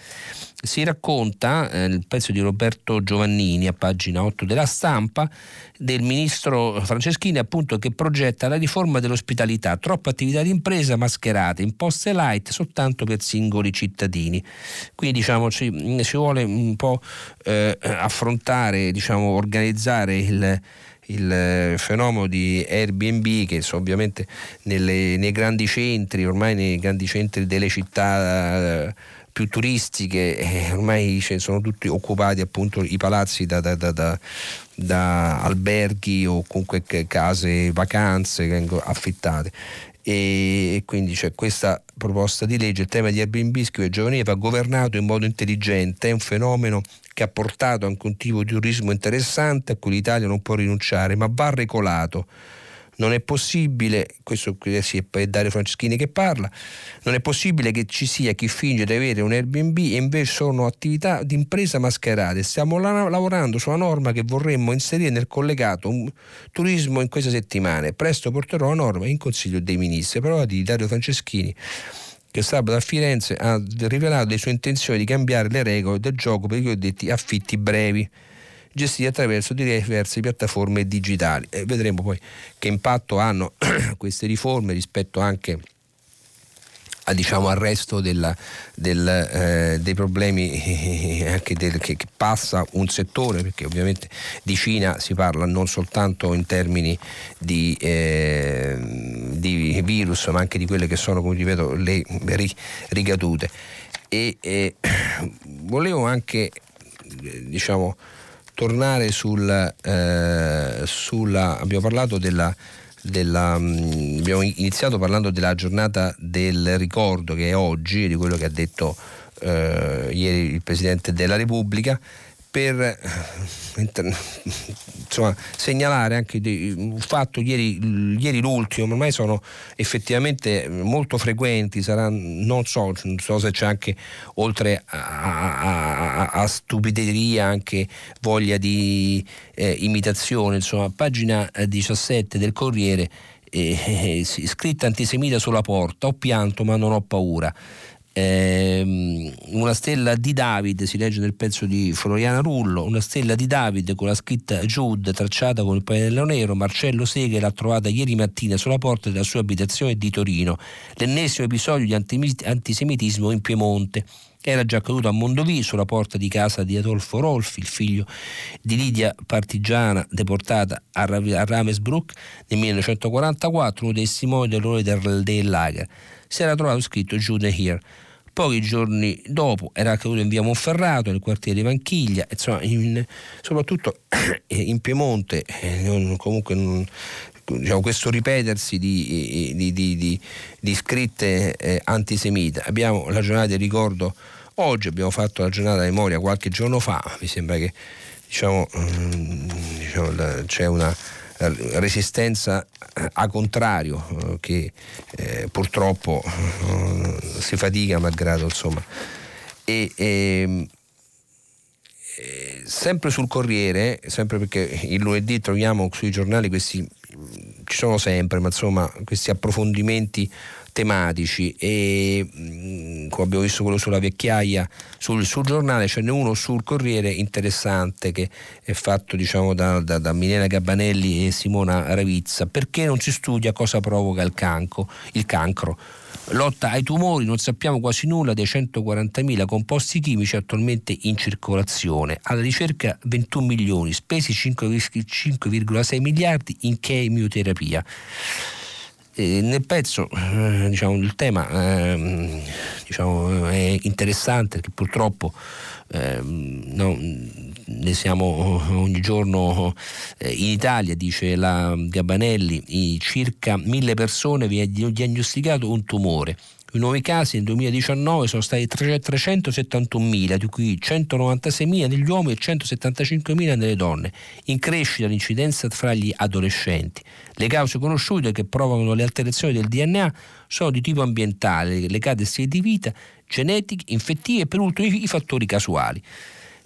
si racconta eh, il pezzo di Roberto Giovannini a pagina 8 della stampa del ministro Franceschini appunto che progetta la riforma dell'ospitalità, troppe attività di impresa mascherate, imposte light soltanto per singoli cittadini. Quindi diciamo ci, ci vuole un po' eh, affrontare, diciamo, organizzare il il fenomeno di Airbnb che ovviamente nelle, nei grandi centri, ormai nei grandi centri delle città più turistiche, eh, ormai sono tutti occupati appunto i palazzi da, da, da, da alberghi o comunque case vacanze affittate. E quindi c'è questa proposta di legge, il tema di Airbnb scrive giovanile va governato in modo intelligente, è un fenomeno che ha portato anche un tipo di turismo interessante a cui l'Italia non può rinunciare, ma va regolato non è possibile, questo è Dario Franceschini che parla, non è possibile che ci sia chi finge di avere un Airbnb e invece sono attività di impresa mascherate. Stiamo la- lavorando su una norma che vorremmo inserire nel collegato turismo in queste settimane. Presto porterò la norma in Consiglio dei Ministri. Parola di Dario Franceschini che sabato a Firenze ha rivelato le sue intenzioni di cambiare le regole del gioco per i cosiddetti affitti brevi gestiti attraverso diverse piattaforme digitali. E vedremo poi che impatto hanno queste riforme rispetto anche a, diciamo, al resto della, del, eh, dei problemi anche del, che, che, passa un settore, perché ovviamente di Cina si parla non soltanto in termini di, eh, di virus, ma anche di quelle che sono, come ripeto, le ricadute. E eh, volevo anche diciamo, tornare sul, eh, sulla, abbiamo parlato della, della, mm, abbiamo iniziato parlando della giornata del ricordo che è oggi, di quello che ha detto eh, ieri il Presidente della Repubblica per eh, insomma, segnalare anche un fatto ieri, ieri, l'ultimo, ormai sono effettivamente molto frequenti, saranno, non so, non so se c'è anche oltre a, a, a stupideria anche voglia di eh, imitazione, insomma, pagina 17 del Corriere, eh, eh, scritta antisemita sulla porta, ho pianto ma non ho paura. Eh, una stella di David, si legge nel pezzo di Floriana Rullo, una stella di David con la scritta Jude tracciata con il pannello nero, Marcello Seghe l'ha trovata ieri mattina sulla porta della sua abitazione di Torino, l'ennesimo episodio di antisemitismo in Piemonte. Era già accaduto a Mondovì, sulla porta di casa di Adolfo Rolfi, il figlio di Lidia Partigiana, deportata a Ravensbrück nel 1944, uno dei testimoni dell'orrore del, del lager. Si era trovato scritto Jude Here Pochi giorni dopo era accaduto in via Monferrato, nel quartiere di Vanchiglia, insomma, in, soprattutto in Piemonte, eh, comunque diciamo, questo ripetersi di, di, di, di scritte eh, antisemite. Abbiamo la giornata di ricordo oggi, abbiamo fatto la giornata di memoria qualche giorno fa, mi sembra che diciamo, mm, diciamo, c'è una resistenza eh, a contrario eh, che eh, purtroppo eh, si fatica malgrado insomma. E, e, ehm, sempre sul Corriere sempre perché il lunedì troviamo sui giornali questi ci sono sempre, ma insomma questi approfondimenti tematici e mm, come abbiamo visto quello sulla vecchiaia sul, sul, giornale ce n'è uno sul Corriere interessante che è fatto diciamo, da, da, da, Milena Gabbanelli e Simona Ravizza perché non si studia cosa provoca il, canco, il cancro lotta ai tumori, non sappiamo quasi nulla dei 140.000 composti chimici attualmente in circolazione. Alla ricerca 21 milioni, spesi 5,6 miliardi in chemioterapia. Nel pezzo eh, diciamo, il tema eh, diciamo, è interessante perché purtroppo eh, no, ne siamo ogni giorno eh, in Italia, dice la Gabanelli, circa mille persone vi è diagnosticato un tumore. I nuovi casi nel 2019 sono stati 371.000, di cui 196.000 negli uomini e 175.000 nelle donne, in crescita l'incidenza fra gli adolescenti. Le cause conosciute che provocano le alterazioni del DNA sono di tipo ambientale, legate a stili di vita, genetiche, infettive e per ultimo i fattori casuali.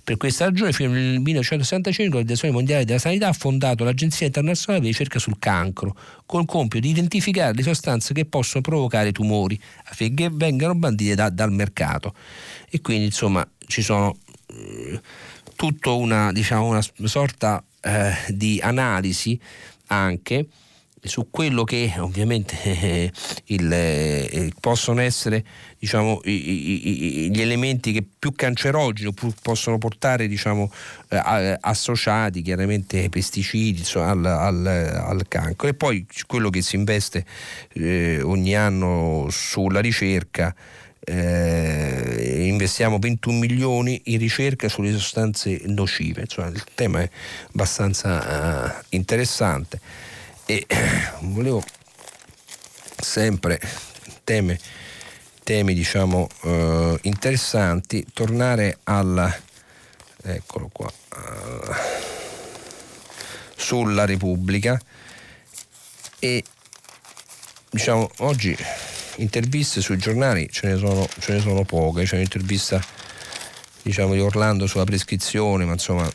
Per questa ragione, fino al 1965, l'Organizzazione Mondiale della Sanità ha fondato l'Agenzia Internazionale di Ricerca sul Cancro, con il compito di identificare le sostanze che possono provocare tumori affinché vengano bandite da, dal mercato. E quindi, insomma, ci sono eh, tutta una, diciamo, una sorta eh, di analisi anche su quello che ovviamente eh, il, eh, possono essere diciamo, i, i, gli elementi che più cancerogeni possono portare diciamo, eh, associati chiaramente ai pesticidi insomma, al, al, al, cancro. E poi quello che si investe eh, ogni anno sulla ricerca eh, investiamo 21 milioni in ricerca sulle sostanze nocive. Insomma, il tema è abbastanza interessante e volevo sempre teme, temi diciamo eh, interessanti tornare al eccolo qua uh, sulla Repubblica e diciamo oggi interviste sui giornali ce ne sono, ce ne sono poche c'è un'intervista diciamo di Orlando sulla prescrizione ma insomma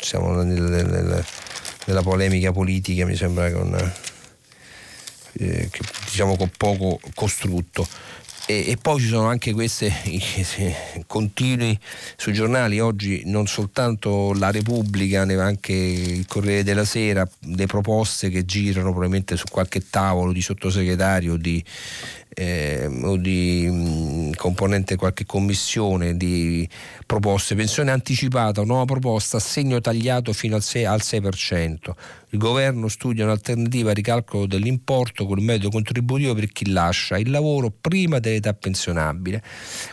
siamo nel, nel, nel della polemica politica, mi sembra con, eh, che, diciamo con poco costrutto. E, e, poi ci sono anche queste continui sui giornali oggi non soltanto la Repubblica ma anche il Corriere della Sera le proposte che girano probabilmente su qualche tavolo di sottosegretario di, eh, o di mh, componente qualche commissione di proposte, pensione anticipata, nuova proposta, assegno tagliato fino al 6%, al 6%. Il governo studia un'alternativa al ricalcolo dell'importo con il metodo contributivo per chi lascia il lavoro prima dell'età pensionabile.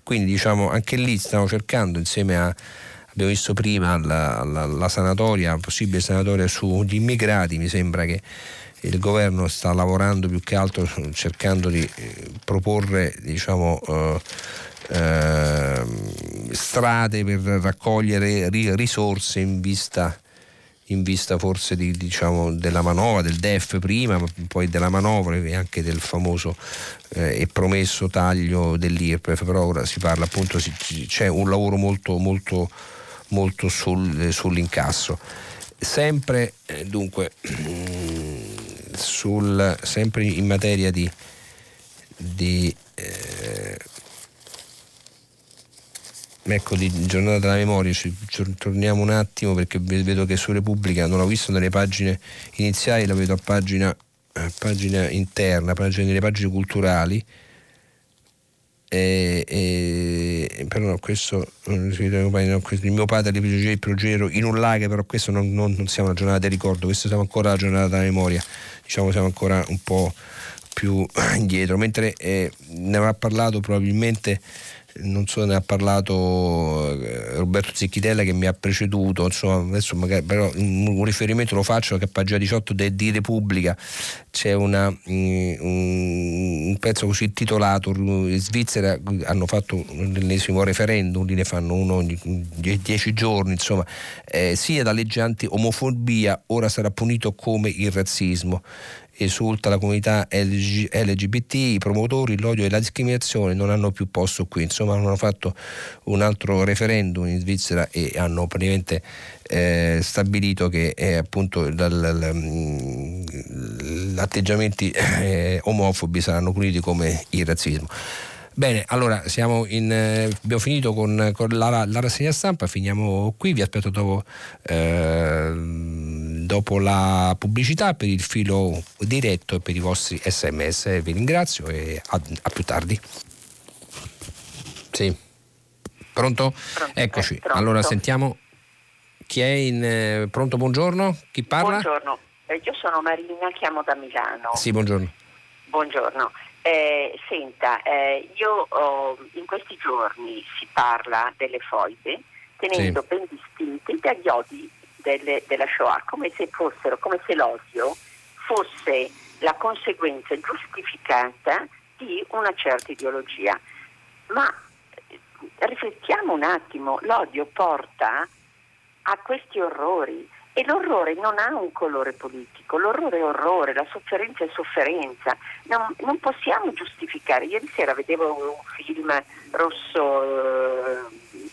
Quindi diciamo anche lì stiamo cercando insieme a abbiamo visto prima la, la, la sanatoria, possibile sanatoria sugli immigrati, mi sembra che il governo sta lavorando più che altro cercando di eh, proporre diciamo, eh, eh, strade per raccogliere risorse in vista, in vista forse di, diciamo, della manovra, del DEF prima, ma poi della manovra e anche del famoso eh, e promesso taglio dell'IRPEF, però ora si parla appunto, si, c'è un lavoro molto, molto, molto sul, sull'incasso. Sempre eh, dunque sul, sempre in materia di, di eh, ecco di giornata della memoria ci, torniamo un attimo perché vedo che su Repubblica non l'ho visto nelle pagine iniziali la vedo a pagina, a pagina interna pagina, nelle pagine culturali. E, e, però no, questo il mio padre il progero in un lago però questo non, non, non siamo una giornata di ricordo questo siamo ancora la giornata della memoria diciamo siamo ancora un po' più indietro. Mentre eh, ne avrà parlato probabilmente non so ne ha parlato eh, Roberto Zicchitella che mi ha preceduto insomma adesso magari però un riferimento lo faccio che a pagina 18 de, di Repubblica c'è una, mm, un, pezzo così intitolato in Svizzera hanno fatto l'ennesimo referendum li ne fanno uno ogni dieci giorni insomma eh, sia da legge anti-omofobia ora sarà punito come il razzismo esulta la comunità LG, LGBT, i promotori, l'odio e la discriminazione non hanno più posto qui. Insomma, hanno fatto un altro referendum in Svizzera e hanno praticamente eh, stabilito che eh, appunto mm, gli atteggiamenti eh, omofobi saranno puniti come il razzismo. Bene, allora in, eh, abbiamo finito con, con la, la, rassegna stampa, finiamo qui, vi aspetto dopo, eh, dopo, la pubblicità per il filo diretto e per i vostri sms. Vi ringrazio e a, a più tardi. Sì. Pronto? pronto Eccoci. Pronto. Allora sentiamo chi è in eh, pronto, buongiorno. Chi parla? Buongiorno, eh, io sono Marina, chiamo da Milano. Sì, buongiorno. Buongiorno. Eh, senta, eh, io oh, in questi giorni si parla delle foibe tenendo sì. ben distinti dagli odi delle, della Shoah, come se fossero, come se l'odio fosse la conseguenza giustificata di una certa ideologia. Ma eh, riflettiamo un attimo, l'odio porta a questi orrori e l'orrore non ha un colore politico, l'orrore è orrore, la sofferenza è sofferenza. Non, non possiamo giustificare. Ieri sera vedevo un film rosso, eh,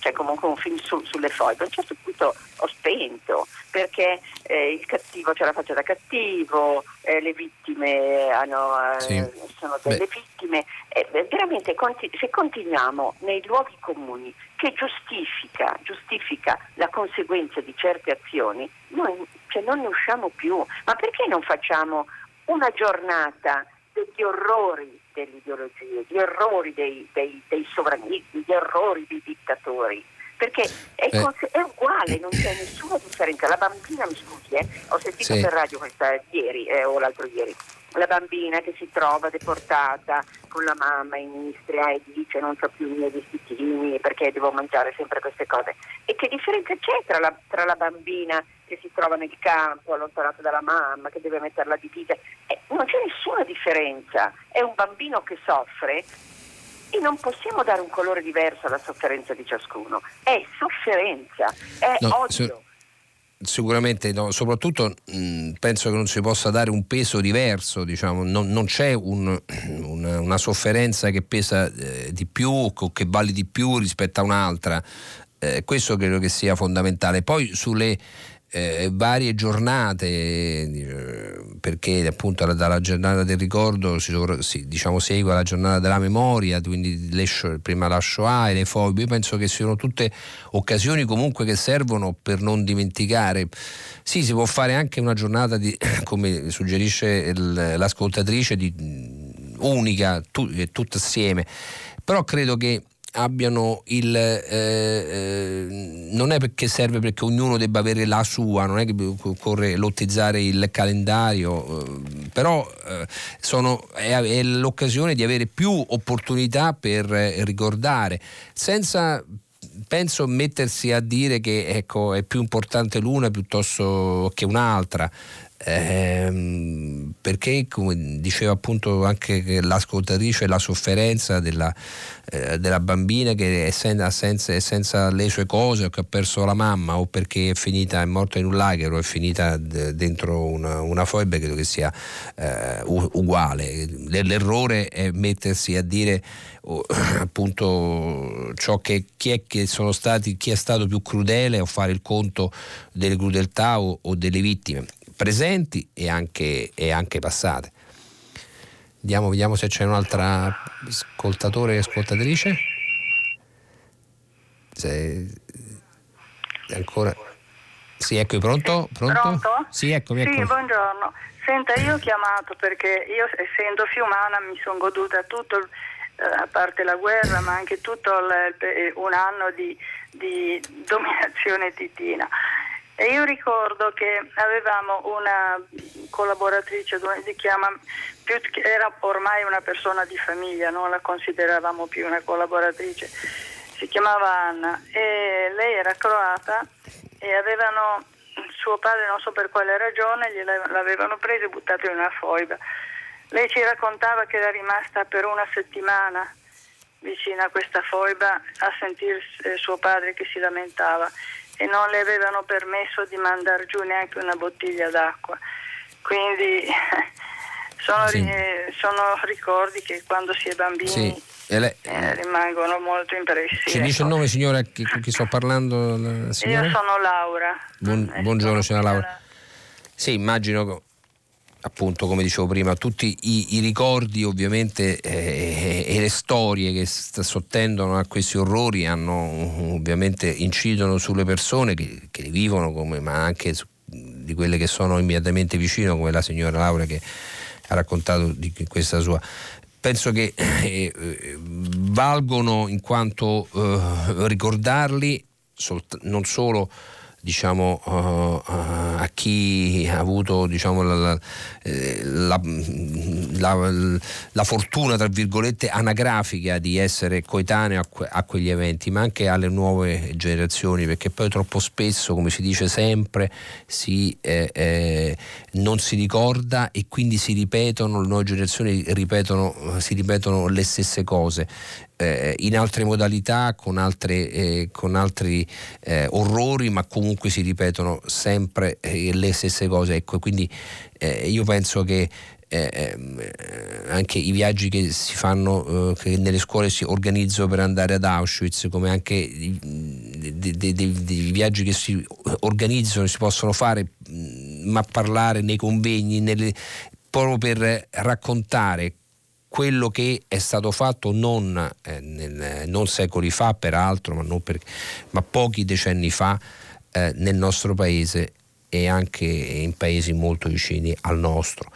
cioè comunque un film su, sulle foglie. A un certo punto ho spento perché eh, il cattivo c'è la faccia da cattivo, eh, le vittime hanno, eh, sì. sono delle Beh. vittime. veramente se continuiamo nei luoghi comuni che giustifica, giustifica la conseguenza di certe azioni, noi cioè, non ne usciamo più. Ma perché non facciamo una giornata degli orrori delle ideologie, gli orrori dei, dei, dei sovranismi, gli orrori dei dittatori? Perché è, eh. è, uguale, non c'è nessuna differenza. La bambina, mi scusi, eh, ho sentito sì. per radio questa ieri eh, o l'altro ieri, la bambina che si trova deportata con la mamma in Istria e dice non so più i miei vestitini perché devo mangiare sempre queste cose. E che differenza c'è tra la, tra la bambina che si trova nel campo allontanata dalla mamma, che deve metterla di vita? Eh, non c'è nessuna differenza, è un bambino che soffre e non possiamo dare un colore diverso alla sofferenza di ciascuno. È sofferenza, è no, odio. So Sicuramente, no, soprattutto mh, penso che non si possa dare un peso diverso, diciamo. non, non, c'è un, una, una, sofferenza che pesa eh, di più o che vale di più rispetto a un'altra. Eh, questo credo che sia fondamentale. Poi sulle eh, varie giornate, perché appunto dalla giornata del ricordo si, si diciamo, segue la giornata della memoria, quindi le, prima la Shoah e le fobi, io penso che siano tutte occasioni comunque che servono per non dimenticare. Sì, si può fare anche una giornata di, come suggerisce il, l'ascoltatrice, di, unica, tu, tutta assieme, però credo che abbiano il eh, eh, non è perché serve perché ognuno debba avere la sua non è che occorre lottizzare il calendario eh, però eh, sono, è, è, l'occasione di avere più opportunità per ricordare senza penso mettersi a dire che ecco, è più importante l'una piuttosto che un'altra ehm, perché come diceva appunto anche l'ascoltatrice la sofferenza della, eh, della bambina che è senza, senza, è senza, le sue cose o che ha perso la mamma o perché è finita è morta in un lager o è finita d- dentro una, una foibe credo che sia eh, uguale. L'errore è mettersi a dire oh, appunto ciò che chi è che sono stati chi è stato più crudele o fare il conto delle crudeltà o, o delle vittime presenti e anche, e anche passate. Andiamo, vediamo se c'è un'altra ascoltatore e ascoltatrice. Se, ancora. Sì, ecco, pronto? Pronto? Pronto? Sì, eccomi, eccomi. Sì, buongiorno. Senta, io ho chiamato perché io, essendo fiumana, mi sono goduta tutto, eh, a parte la guerra, ma anche tutto il, un anno di, di dominazione titina. E io ricordo che avevamo una collaboratrice, si chiama, era ormai una persona di famiglia, non la consideravamo più una collaboratrice, si chiamava Anna e lei era croata e avevano, suo padre non so per quale ragione, l'avevano preso e buttato in una foiba. Lei ci raccontava che era rimasta per una settimana vicino a questa foiba a sentire suo padre che si lamentava e non le avevano permesso di mandare giù neanche una bottiglia d'acqua. Quindi sono, sì. sono, ricordi che quando si è bambini sì. lei, eh, rimangono molto impressi. Ci ecco. dice il nome signora chi, chi sto parlando? Io sono Laura. Buon, buongiorno signora Laura. Sì, immagino appunto come dicevo prima tutti i, i ricordi ovviamente eh, e le storie che sottendono a questi orrori hanno ovviamente incidono sulle persone che, che li vivono come, ma anche su, di quelle che sono immediatamente vicino come la signora Laura che ha raccontato di questa sua. Penso che eh, valgono in quanto eh, ricordarli solt- non solo diciamo, uh, a chi ha avuto diciamo, la, la, la, la, fortuna, tra virgolette, anagrafica di essere coetaneo a, que- a, quegli eventi, ma anche alle nuove generazioni, perché poi troppo spesso, come si dice sempre, si, eh, eh, non si ricorda e quindi si ripetono, le nuove generazioni ripetono, si ripetono le stesse cose eh, in altre modalità, con, altre, eh, con altri eh, orrori, ma comunque si ripetono sempre eh, le stesse cose. Ecco, quindi eh, io penso che eh, anche i viaggi che si fanno, che nelle scuole si organizzano per andare ad Auschwitz, come anche dei viaggi che si organizzano, si possono fare, ma parlare nei convegni, nelle, proprio per raccontare quello che è stato fatto non, eh, nel, non secoli fa peraltro, ma, per, ma, pochi decenni fa eh, nel nostro paese e anche in paesi molto vicini al nostro.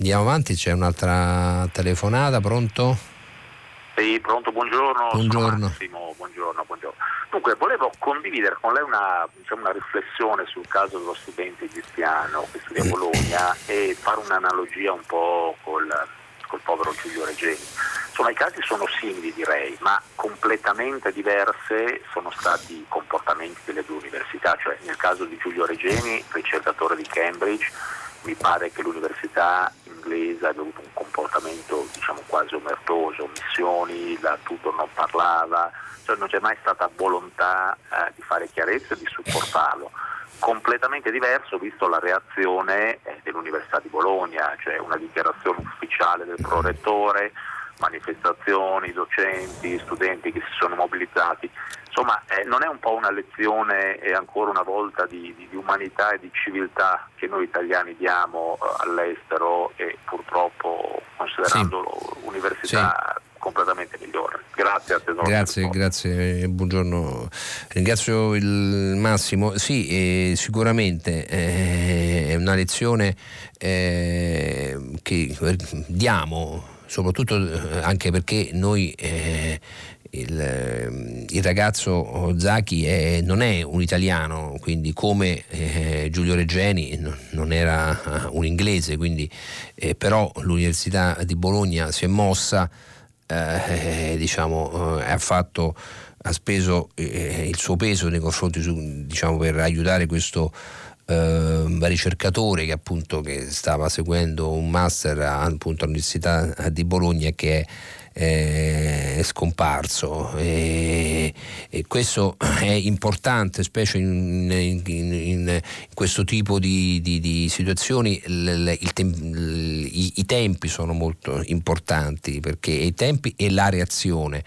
Andiamo avanti, c'è un'altra telefonata, pronto? Sì, pronto, buongiorno. Buongiorno. Massimo, buongiorno, buongiorno. Dunque, volevo condividere con lei una, diciamo, una, riflessione sul caso dello studente egiziano che studia a Bologna e fare un'analogia un po' col col povero Giulio Regeni. Insomma, i casi sono simili direi, ma completamente diverse sono stati i comportamenti delle due università, cioè nel caso di Giulio Regeni, ricercatore di Cambridge, mi pare che l'università inglese abbia avuto un comportamento diciamo quasi omertoso, missioni, da tutto non parlava, cioè non c'è mai stata volontà eh, di fare chiarezza e di supportarlo completamente diverso visto la reazione eh, dell'Università di Bologna, cioè una dichiarazione ufficiale del prorettore, manifestazioni, docenti, studenti che si sono mobilizzati. Insomma, eh, non è un po' una lezione eh, ancora una volta di, di, di, umanità e di civiltà che noi italiani diamo eh, all'estero e purtroppo considerando sì. l'università sì completamente migliore. Grazie a tesoro. Grazie, grazie, buongiorno. Ringrazio il Massimo. Sì, eh, sicuramente eh, è una lezione eh, che diamo, soprattutto eh, anche perché noi eh, il, il, ragazzo Zacchi è, non è un italiano, quindi come eh, Giulio Reggeni non era un inglese, quindi, eh, però l'Università di Bologna si è mossa eh, diciamo, eh, ha, fatto, ha speso eh, il suo peso nei confronti su, diciamo, per aiutare questo eh, ricercatore che appunto che stava seguendo un master appunto, all'Università di Bologna che è è scomparso. E, e, questo è importante specie in, in, in, in questo tipo di, di, di situazioni. Il, il tem, i, i tempi sono molto importanti perché i tempi e la reazione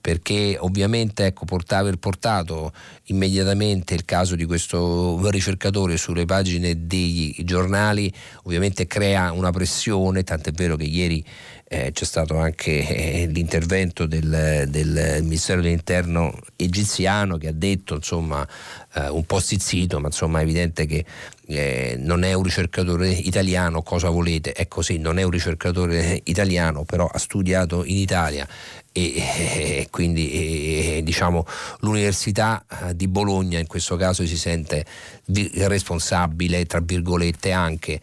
perché ovviamente ecco, portava, portato immediatamente il caso di questo ricercatore sulle pagine dei giornali ovviamente crea una pressione, tant'è vero che ieri eh, c'è stato anche eh, l'intervento del, del, Ministero dell'Interno egiziano che ha detto insomma eh, un po' stizzito ma insomma è evidente che eh, non è un ricercatore italiano cosa volete? È così non è un ricercatore italiano però ha studiato in Italia e, e quindi diciamo l'Università eh, di Bologna in questo caso si sente responsabile tra virgolette anche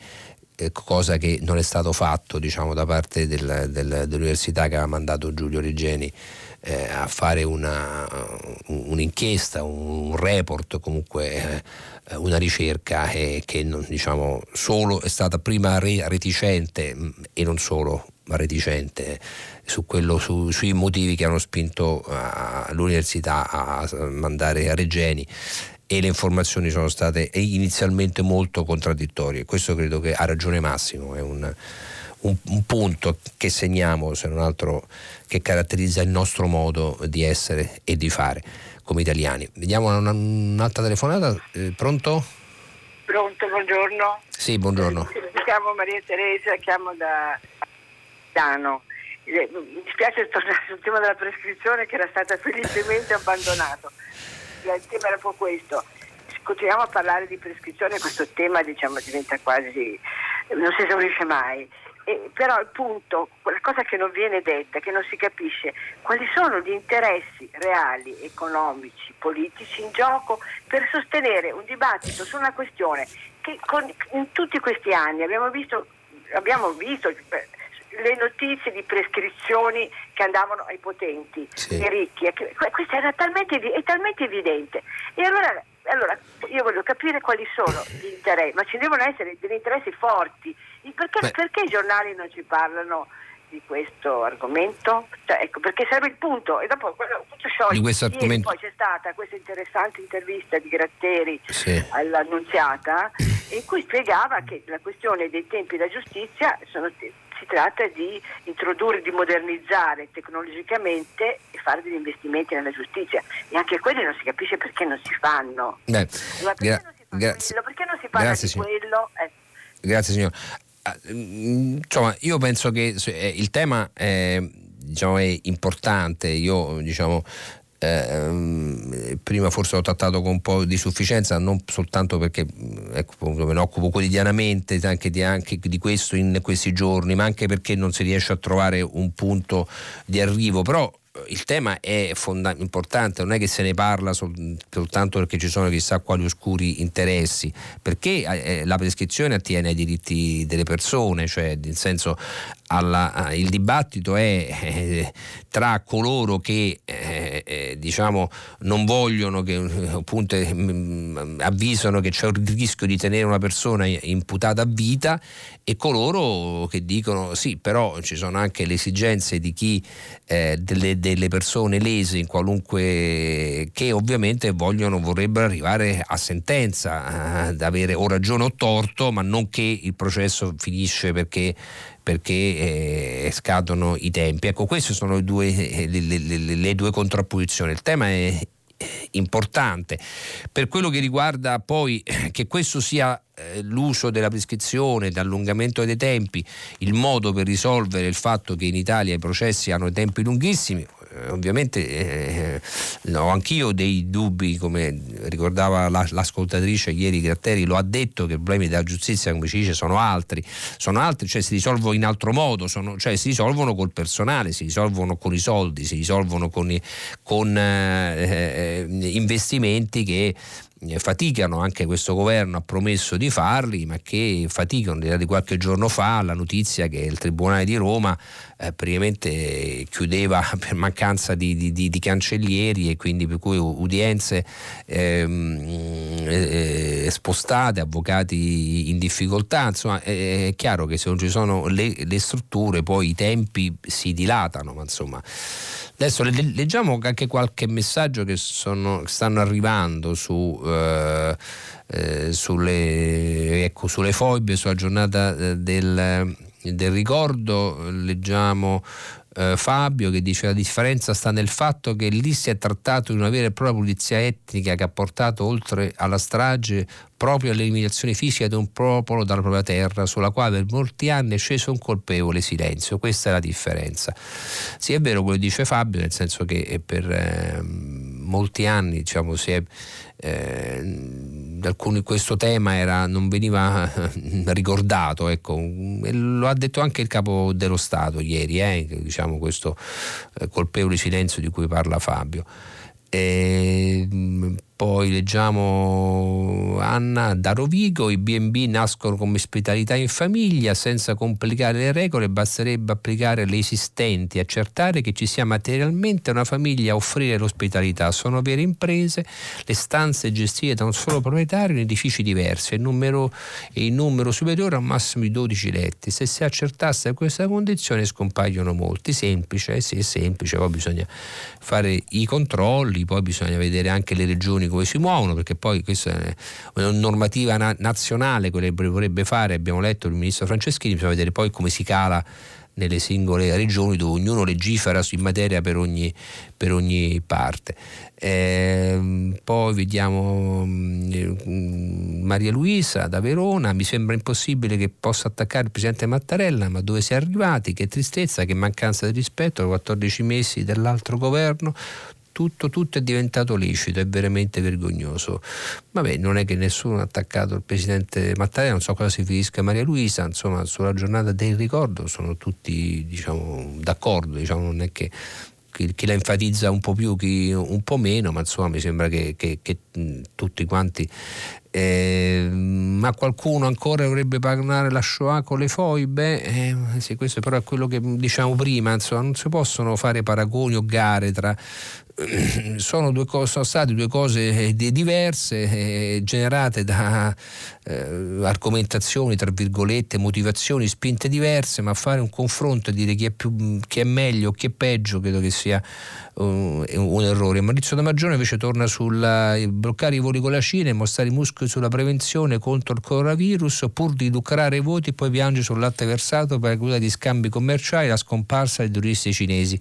eh, cosa che non è stato fatto diciamo, da parte del, del, dell'università che ha mandato Giulio Regeni eh, a fare una, un'inchiesta, un report, comunque eh, una ricerca eh, che non, diciamo, solo è stata prima reticente mm, e non solo reticente su quello, su, sui motivi che hanno spinto uh, l'università a mandare a Regeni e le informazioni sono state inizialmente molto contraddittorie. Questo credo che ha ragione Massimo, è un, un, un, punto che segniamo, se non altro che caratterizza il nostro modo di essere e di fare come italiani. Vediamo una, un'altra telefonata, eh, pronto? Pronto, buongiorno. Sì, buongiorno. Mi chiamo Maria Teresa, chiamo da Milano. Eh, mi dispiace tornare sul tema della prescrizione che era stata felicemente abbandonato. Il tema era un po' questo. Continuiamo a parlare di prescrizione, questo tema diciamo, diventa quasi, non si esaurisce mai. Eh, però il punto, la cosa che non viene detta, che non si capisce, quali sono gli interessi reali, economici, politici in gioco per sostenere un dibattito su una questione che con, in tutti questi anni abbiamo visto, abbiamo visto le notizie di prescrizioni che andavano ai potenti, sì. ai ricchi, questo era talmente, è talmente evidente. E allora, allora io voglio capire quali sono gli interessi, ma ci devono essere degli interessi forti perché, perché, i giornali non ci parlano di questo argomento? Cioè, ecco, perché sarebbe il punto. E dopo tutto scioglie. Di questo argomento... Poi c'è stata questa interessante intervista di Gratteri sì. all'annunziata in cui spiegava che la questione dei tempi della giustizia sono, si tratta di introdurre, di modernizzare tecnologicamente e fare degli investimenti nella giustizia. E anche quelli non si capisce perché non si fanno. Beh, perché, gra- non si grazie. perché non si parla grazie, di quello? Eh. Grazie signor. Ah, mm, insomma, io penso che eh, il tema è, diciamo, è importante. Io diciamo, eh, prima forse ho trattato con un po' di sufficienza, non soltanto perché ecco, me ne occupo quotidianamente anche di, anche di, questo in questi giorni, ma anche perché non si riesce a trovare un punto di arrivo. Però il tema è fonda- importante, non è che se ne parla sol- soltanto perché ci sono chissà quali oscuri interessi, perché eh, la prescrizione attiene ai diritti delle persone, cioè nel senso alla, il dibattito è eh, tra coloro che eh, eh diciamo, non vogliono, che appunto mm, avvisano che c'è il rischio di tenere una persona imputata a vita e coloro che dicono sì, però ci sono anche le esigenze di chi eh, delle, delle, persone lese in qualunque che ovviamente vogliono, vorrebbero arrivare a sentenza, ad avere o ragione o torto, ma non che il processo finisce perché perché eh, scadono i tempi. Ecco, queste sono le due, eh, le, le, le due contrapposizioni. Il tema è importante. Per quello che riguarda poi che questo sia eh, l'uso della prescrizione, l'allungamento dei tempi, il modo per risolvere il fatto che in Italia i processi hanno tempi lunghissimi, eh, ovviamente eh, ho anch'io dei dubbi, come ricordava la, l'ascoltatrice ieri Gratteri, lo ha detto che i problemi della giustizia, come ci dice, sono altri, sono altri, cioè si risolvono in altro modo, sono, cioè si risolvono col personale, si risolvono con i soldi, si risolvono con, con eh, eh investimenti che eh, faticano, anche questo governo ha promesso di farli, ma che faticano. Di qualche giorno fa la notizia che il Tribunale di Roma eh, praticamente chiudeva per mancanza di, di, di, di, cancellieri e quindi per cui udienze ehm, eh, spostate, avvocati in difficoltà. Insomma, è, chiaro che se non ci sono le, le strutture poi i tempi si dilatano, ma insomma. Adesso leggiamo anche qualche messaggio che sono, stanno arrivando su, eh, eh, sulle, ecco, sulle foibe, sulla giornata eh, del, del ricordo. Leggiamo eh, Fabio che dice la differenza sta nel fatto che lì si è trattato di una vera e propria pulizia etnica che ha portato oltre alla strage proprio all'eliminazione fisica di un popolo dalla propria terra sulla quale per molti anni è sceso un colpevole silenzio. Questa è la differenza. Sì, è vero quello che dice Fabio, nel senso che per eh, molti anni diciamo, si è eh, alcuni questo tema era, non veniva ricordato, ecco. lo ha detto anche il capo dello Stato ieri, eh, diciamo questo eh, colpevole silenzio di cui parla Fabio. E, poi leggiamo Anna da Rovigo, i B&B nascono come ospitalità in famiglia senza complicare le regole, basterebbe applicare le esistenti, accertare che ci sia materialmente una famiglia a offrire l'ospitalità. Sono vere imprese, le stanze gestite da un solo proprietario in edifici diversi e numero, il numero superiore a un massimo di 12 letti. Se si accertasse questa condizione scompaiono molti. Semplice, eh sì, è semplice, poi bisogna fare i controlli, poi bisogna vedere anche le regioni regioni come si muovono, perché poi questa è una normativa na- nazionale, quella che vorrebbe fare, abbiamo letto il ministro Franceschini, bisogna vedere poi come si cala nelle singole regioni dove ognuno legifera in materia per ogni, per ogni parte. Eh, poi vediamo um, Maria Luisa da Verona, mi sembra impossibile che possa attaccare il presidente Mattarella, ma dove si è arrivati? Che tristezza, che mancanza di rispetto, 14 mesi dell'altro governo, tutto, tutto, è diventato licito, è veramente vergognoso. Vabbè, non è che nessuno ha attaccato il presidente Mattarella, non so cosa si riferisca Maria Luisa, insomma, sulla giornata del ricordo sono tutti diciamo, d'accordo, diciamo, non è che chi, la enfatizza un po' più, chi un po' meno, ma insomma mi sembra che, che, che tutti quanti eh, ma qualcuno ancora dovrebbe pagare la Shoah con le foibe? Eh, sì, questo però è quello che diciamo prima, insomma, non si possono fare paragoni o gare tra sono, due cose, sono state due cose diverse eh, generate da eh, argomentazioni, tra virgolette, motivazioni, spinte diverse, ma fare un confronto e dire chi è, più, chi è meglio, chi è peggio, credo che sia uh, un errore. Maurizio D'Amagione invece torna sul bloccare i voli con la Cina e mostrare i muscoli sulla prevenzione contro il coronavirus, pur di lucrare i voti, poi piange sul latte versato per la di scambi commerciali, la scomparsa dei turisti cinesi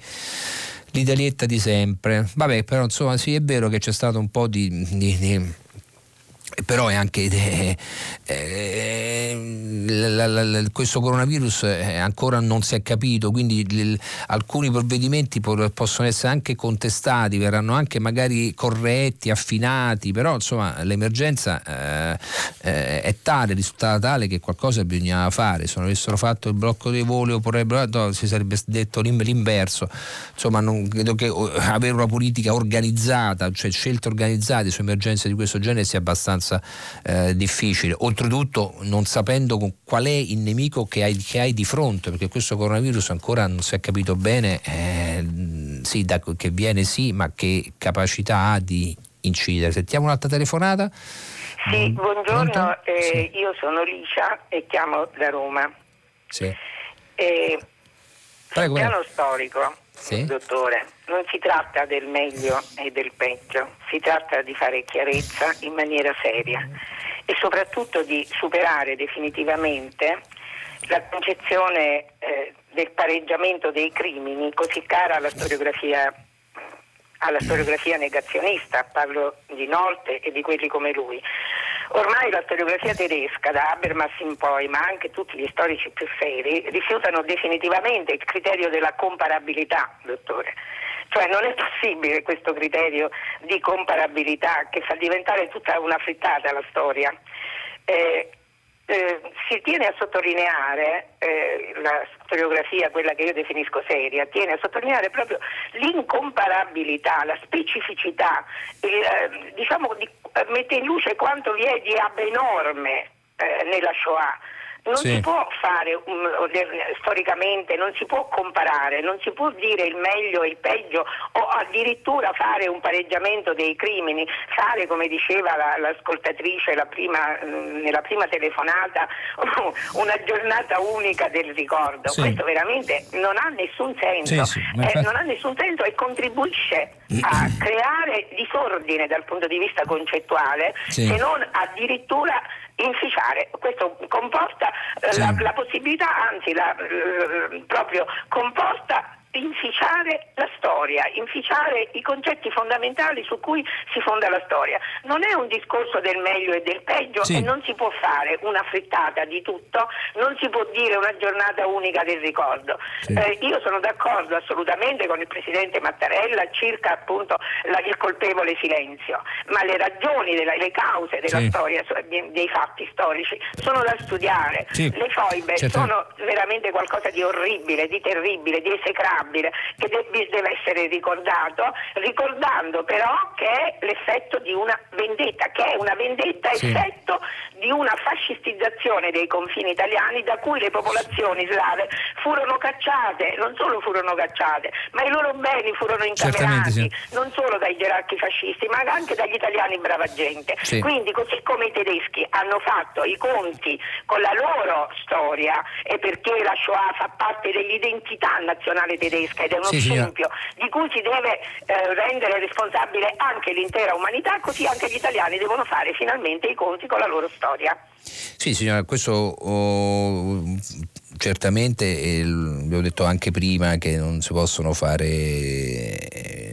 l'italietta di sempre. Vabbè, però insomma sì, è vero che c'è stato un po' di, di, di però è anche eh, eh, la, la, la, questo coronavirus eh, ancora non si è capito quindi l, alcuni provvedimenti po- possono essere anche contestati verranno anche magari corretti affinati però insomma l'emergenza eh, eh è tale risultata tale che qualcosa bisognava fare. Se non avessero fatto il blocco dei voli oppure no, si sarebbe detto l'inverso. Insomma non credo che avere una politica organizzata cioè scelte organizzate su emergenze di questo genere sia abbastanza abbastanza eh, difficile. Oltretutto non sapendo qual è il nemico che hai, che hai, di fronte, perché questo coronavirus ancora non si è capito bene, eh, sì, da, che viene sì, ma che capacità ha di incidere. Sentiamo un'altra telefonata. Sì, buongiorno, eh, sì. io sono Licia e chiamo da Roma. Sì. Eh, Prego, piano storico, sì? dottore, non si tratta del meglio e del peggio, si tratta di fare chiarezza in maniera seria e soprattutto di superare definitivamente la concezione eh, del pareggiamento dei crimini così cara alla storiografia, alla storiografia negazionista, parlo di Nolte e di quelli come lui. Ormai la storiografia tedesca, da Habermas in poi, ma anche tutti gli storici più seri, rifiutano definitivamente il criterio della comparabilità, dottore. Cioè non è possibile questo criterio di comparabilità che fa diventare tutta una frittata la storia. Eh, eh, si tiene a sottolineare, eh, la storiografia, quella che io definisco seria, tiene a sottolineare proprio l'incomparabilità, la specificità, il, eh, diciamo, di, mette in luce quanto vi è di abnorme eh, nella Shoah non sì. si può fare um, storicamente, non si può comparare, non si può dire il meglio e il peggio o addirittura fare un pareggiamento dei crimini, fare come diceva la, l'ascoltatrice la prima, mm, nella prima telefonata una giornata unica del ricordo. Sì. Questo veramente non ha nessun senso, sì, eh, non ha nessun senso e contribuisce a creare disordine dal punto di vista concettuale, se non addirittura inficiare. Questo comporta eh, sì. la, la, possibilità, anzi la, eh, proprio comporta inficiare la storia, inficiare i concetti fondamentali su cui si fonda la storia. Non è un discorso del meglio e del peggio sì. e non si può fare una frittata di tutto, non si può dire una giornata unica del ricordo. Sì. Eh, io sono d'accordo assolutamente con il Presidente Mattarella circa appunto la, il colpevole silenzio, ma le ragioni, della, le cause della sì. storia, dei fatti storici sono da studiare. Le foibe certo. sono veramente qualcosa di orribile, di terribile, di esecrabile inevitabile che deve essere ricordato, ricordando però che è l'effetto di una vendetta, che è una vendetta sì. effetto di una fascistizzazione dei confini italiani da cui le popolazioni slave furono cacciate, non solo furono cacciate, ma i loro beni furono incamerati sì. non solo dai gerarchi fascisti, ma anche dagli italiani brava gente. Sì. Quindi così come i tedeschi hanno fatto i conti con la loro storia e perché la Shoah fa parte dell'identità nazionale tedesca, gigantesca ed è uno sì, scempio di cui si deve eh, rendere responsabile anche l'intera umanità, così anche gli italiani devono fare finalmente i conti con la loro storia. Sì signora, questo oh, certamente, eh, vi ho detto anche prima che non si possono fare... Eh,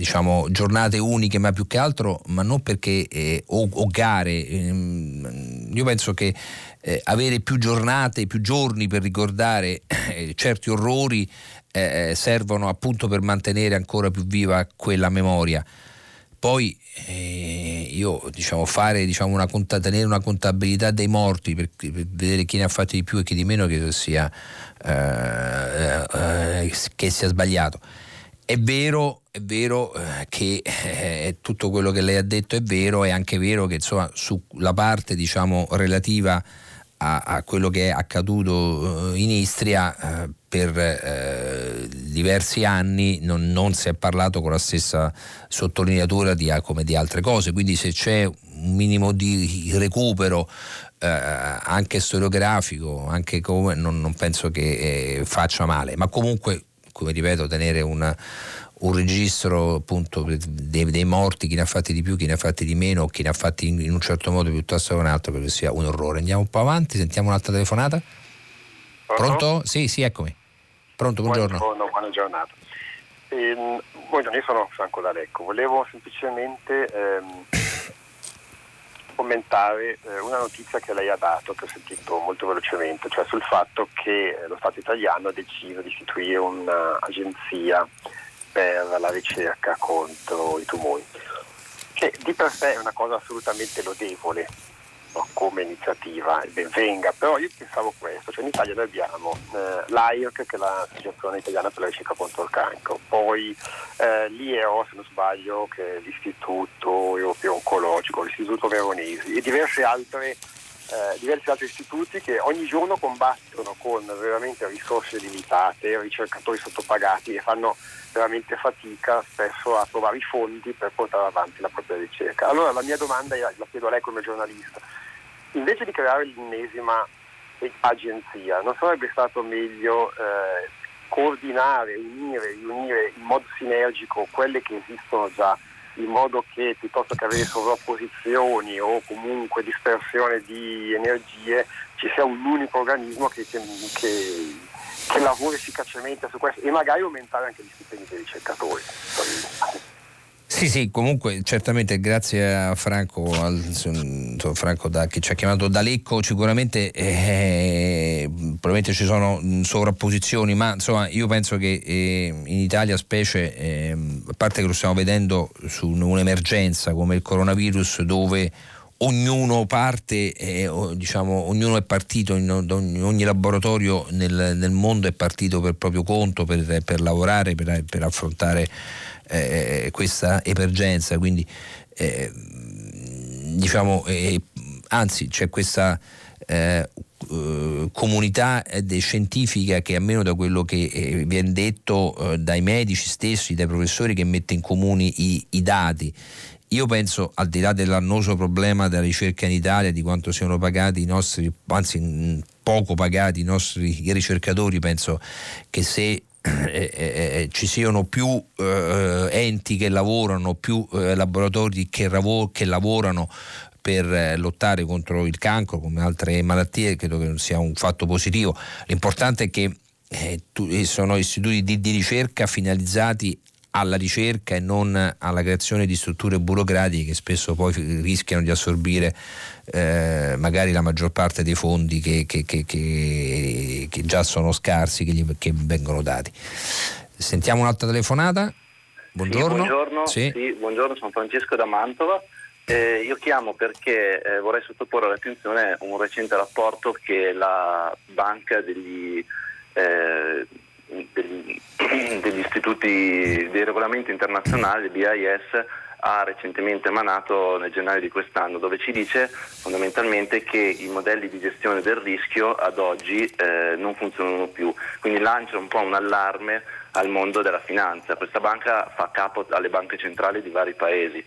diciamo, giornate uniche, ma più che altro, ma non perché eh, o, o, gare. Ehm, io penso che eh, avere più giornate, più giorni per ricordare eh, certi orrori eh, servono appunto per mantenere ancora più viva quella memoria. Poi eh, io diciamo fare diciamo, una, tenere una contabilità dei morti per, per, vedere chi ne ha fatti di più e chi di meno credo sia, eh, che sia sbagliato. È vero, è vero eh, che eh, tutto quello che lei ha detto è vero, è anche vero che insomma sulla parte diciamo, relativa a, a, quello che è accaduto eh, in Istria eh, per eh, diversi anni non, non, si è parlato con la stessa sottolineatura di, come di altre cose, quindi se c'è un minimo di recupero eh, anche storiografico, anche come, non, non penso che faccia male, ma comunque come ripeto, tenere una, un registro appunto dei, dei, morti, chi ne ha fatti di più, chi ne ha fatti di meno, chi ne ha fatti in, in un certo modo piuttosto che un altro, perché sia un orrore. Andiamo un po' avanti, sentiamo un'altra telefonata. Pronto? Pronto? Sì, sì, eccomi. Pronto, buongiorno. Buongiorno, buona giornata. Ehm, buongiorno, io sono Franco D'Alecco. Volevo semplicemente ehm, commentare eh, una notizia che lei ha dato, che ho sentito molto velocemente, cioè sul fatto che lo Stato italiano ha deciso di istituire un'agenzia per la ricerca contro i tumori, che di per sé è una cosa assolutamente lodevole no, come iniziativa, ben venga, però io pensavo questo, cioè in Italia noi abbiamo eh, l'AIRC che è l'Associazione Italiana per la ricerca contro il cancro, poi eh, l'IEO se non sbaglio che è l'Istituto Europeo Oncologico, l'Istituto Veronesi e diverse altre eh, diversi altri istituti che ogni giorno combattono con veramente risorse limitate, ricercatori sottopagati e fanno veramente fatica spesso a trovare i fondi per portare avanti la propria ricerca. Allora la mia domanda, è, la chiedo a lei come giornalista, invece di creare l'ennesima agenzia, non sarebbe stato meglio eh, coordinare, unire, riunire in modo sinergico quelle che esistono già in modo che piuttosto che avere sovrapposizioni o comunque dispersione di energie ci sia un unico organismo che, che, che lavori efficacemente su questo e magari aumentare anche gli stipendi dei ricercatori. Sì, sì, comunque certamente grazie a Franco, al, Franco da, che ci ha chiamato da Lecco, sicuramente eh, probabilmente ci sono sovrapposizioni, ma insomma io penso che eh, in Italia specie, eh, a parte che lo stiamo vedendo su un'emergenza come il coronavirus dove ognuno parte, eh, diciamo, ognuno è partito, in, ogni laboratorio nel, nel, mondo è partito per proprio conto, per, per lavorare, per, per affrontare eh, questa emergenza, quindi eh, diciamo, anzi c'è questa eh, comunità scientifica che almeno da quello che eh, viene detto eh, dai medici stessi, dai professori che mette in comune i, i dati io penso, al di là dell'annoso problema della ricerca in Italia, di quanto siano pagati i nostri, anzi poco pagati i nostri ricercatori, penso che se eh, eh, ci siano più eh, enti che lavorano, più eh, laboratori che, ravo- che, lavorano per eh, lottare contro il cancro come altre malattie, credo che sia un fatto positivo. L'importante è che eh, tu, sono istituti di, di ricerca finalizzati alla ricerca e non alla creazione di strutture burocratiche che spesso poi rischiano di assorbire eh, magari la maggior parte dei fondi che, che, che, che già sono scarsi che, gli, vengono dati. Sentiamo un'altra telefonata. Buongiorno. Sì, buongiorno. Sì. Sì, buongiorno, sono Francesco da Mantova. Eh, io chiamo perché eh, vorrei sottoporre all'attenzione un recente rapporto che la banca degli eh, degli, istituti dei regolamenti internazionali, il BIS, ha recentemente emanato nel gennaio di quest'anno, dove ci dice fondamentalmente che i modelli di gestione del rischio ad oggi eh, non funzionano più, quindi lancia un po' un allarme al mondo della finanza. Questa banca fa capo alle banche centrali di vari paesi.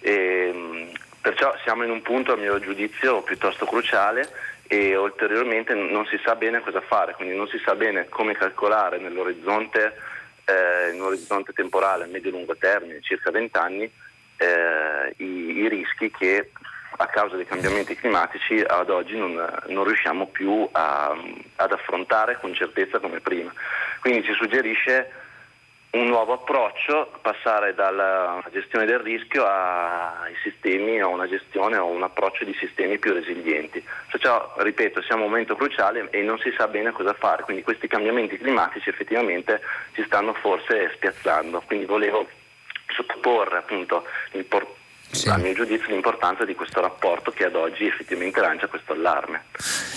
E, perciò siamo in un punto, a mio giudizio, piuttosto cruciale e ulteriormente non si sa bene cosa fare, quindi non si sa bene come calcolare nell'orizzonte eh, in un orizzonte temporale a medio-lungo termine, circa 20 anni, eh, i, i, rischi che a causa dei cambiamenti climatici ad oggi non, non riusciamo più a, ad affrontare con certezza come prima. Quindi ci suggerisce un nuovo approccio, passare dalla gestione del rischio ai sistemi, a una gestione o un approccio di sistemi più resilienti. Perciò, ripeto, siamo a un momento cruciale e non si sa bene cosa fare, quindi questi cambiamenti climatici effettivamente ci stanno forse spiazzando. Quindi volevo sottoporre appunto l'importanza sì. a mio giudizio l'importanza di questo rapporto che ad oggi effettivamente lancia questo allarme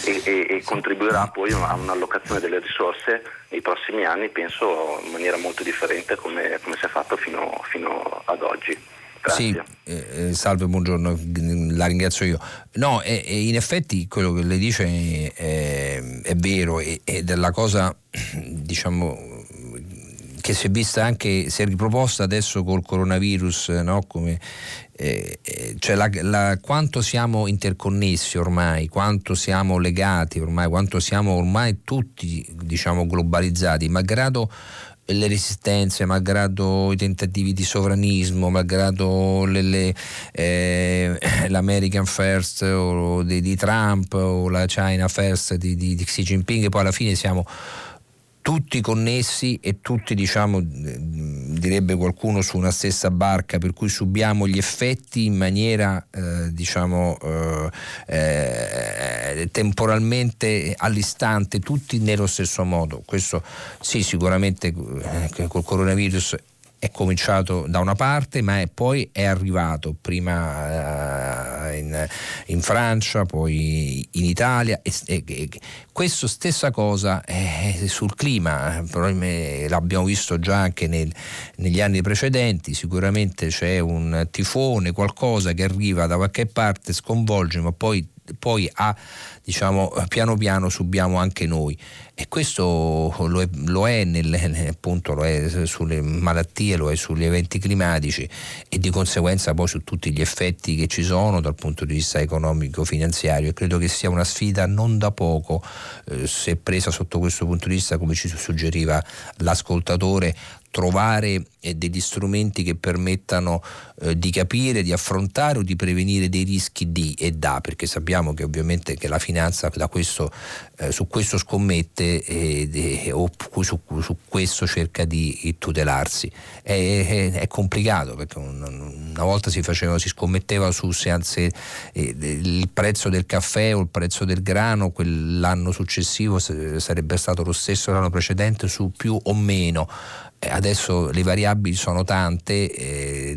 e, e, e contribuirà poi a un'allocazione delle risorse nei prossimi anni, penso in maniera molto differente come, come si è fatto fino, fino ad oggi. Grazie. Sì, eh, eh salve, buongiorno, la ringrazio io. No, eh, in effetti quello che lei dice è, è vero ed è la cosa, diciamo, che si è vista anche, si è riproposta adesso col coronavirus, no? Come, eh, eh, cioè la, la, quanto siamo interconnessi ormai, quanto siamo legati ormai, quanto siamo ormai tutti diciamo, globalizzati, malgrado le resistenze, malgrado i tentativi di sovranismo, malgrado le, le, eh, l'American First o di, di, Trump o la China First di, di, di Xi Jinping, poi alla fine siamo tutti connessi e tutti, diciamo, direbbe qualcuno, su una stessa barca, per cui subiamo gli effetti in maniera, eh, diciamo, eh, eh, temporalmente all'istante, tutti nello stesso modo. Questo sì, sicuramente eh, col coronavirus è cominciato da una parte ma è, poi è arrivato prima uh, in, in, Francia, poi in Italia e, e, e questo stessa cosa sul clima, l'abbiamo visto già anche nel, negli anni precedenti, sicuramente c'è un tifone, qualcosa che arriva da qualche parte, sconvolge ma poi poi a, diciamo, piano piano subiamo anche noi. E questo lo è, lo è, nel, appunto, lo è sulle malattie, lo è sugli eventi climatici e di conseguenza poi su tutti gli effetti che ci sono dal punto di vista economico-finanziario e credo che sia una sfida non da poco eh, se presa sotto questo punto di vista come ci suggeriva l'ascoltatore trovare eh, degli strumenti che permettano eh, di capire, di affrontare o di prevenire dei rischi di e da, perché sappiamo che ovviamente che la finanza questo, eh, su questo scommette eh, o su, su, questo cerca di tutelarsi. È, è, è complicato perché un, una volta si, faceva, si scommetteva su se, eh, il prezzo del caffè o il prezzo del grano quell'anno successivo sarebbe stato lo stesso l'anno precedente su più o meno adesso le variabili sono tante eh,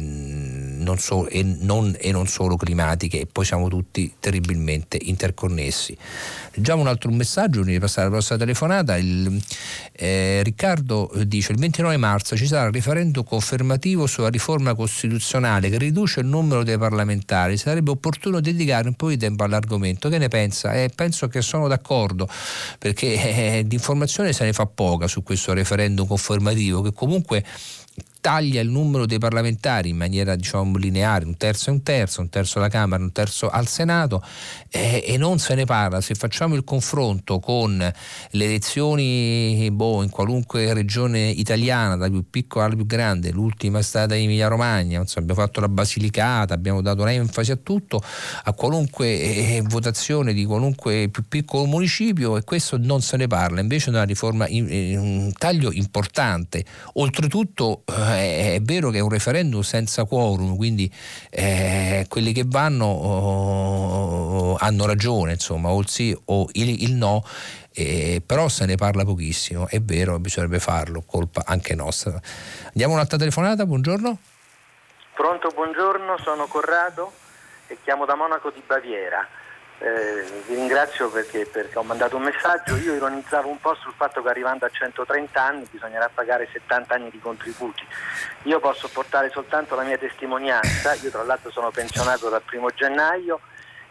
non so, e, non, e, non, solo climatiche e poi siamo tutti terribilmente interconnessi. Leggiamo un altro messaggio, prima di passare alla prossima telefonata. Il, eh, Riccardo dice il 29 marzo ci sarà il referendum confermativo sulla riforma costituzionale che riduce il numero dei parlamentari. Sarebbe opportuno dedicare un po' di tempo all'argomento. Che ne pensa? Eh, penso che sono d'accordo perché eh, di informazione se ne fa poca su questo referendum confermativo che comunque taglia il numero dei parlamentari in maniera diciamo lineare, un terzo e un terzo, un terzo alla Camera, un terzo al Senato eh, e non se ne parla. Se facciamo il confronto con le elezioni boh, in qualunque regione italiana, da più piccola alla più grande, l'ultima è stata Emilia Romagna, insomma, abbiamo fatto la Basilicata, abbiamo dato un'enfasi a tutto, a qualunque eh, votazione di qualunque più piccolo municipio e questo non se ne parla, invece è una riforma, in, in, un taglio importante. Oltretutto eh, è, è, vero che è un referendum senza quorum, quindi eh, quelli che vanno oh, hanno ragione, insomma, o il sì o il, il no. Eh, però se ne parla pochissimo, è vero, bisognerebbe farlo, colpa anche nostra. Andiamo un'altra telefonata, buongiorno. Pronto, buongiorno, sono Corrado e chiamo da Monaco di Baviera. Eh, vi ringrazio perché, perché, ho mandato un messaggio, io ironizzavo un po' sul fatto che arrivando a 130 anni bisognerà pagare 70 anni di contributi. Io posso portare soltanto la mia testimonianza, io tra l'altro sono pensionato dal primo gennaio.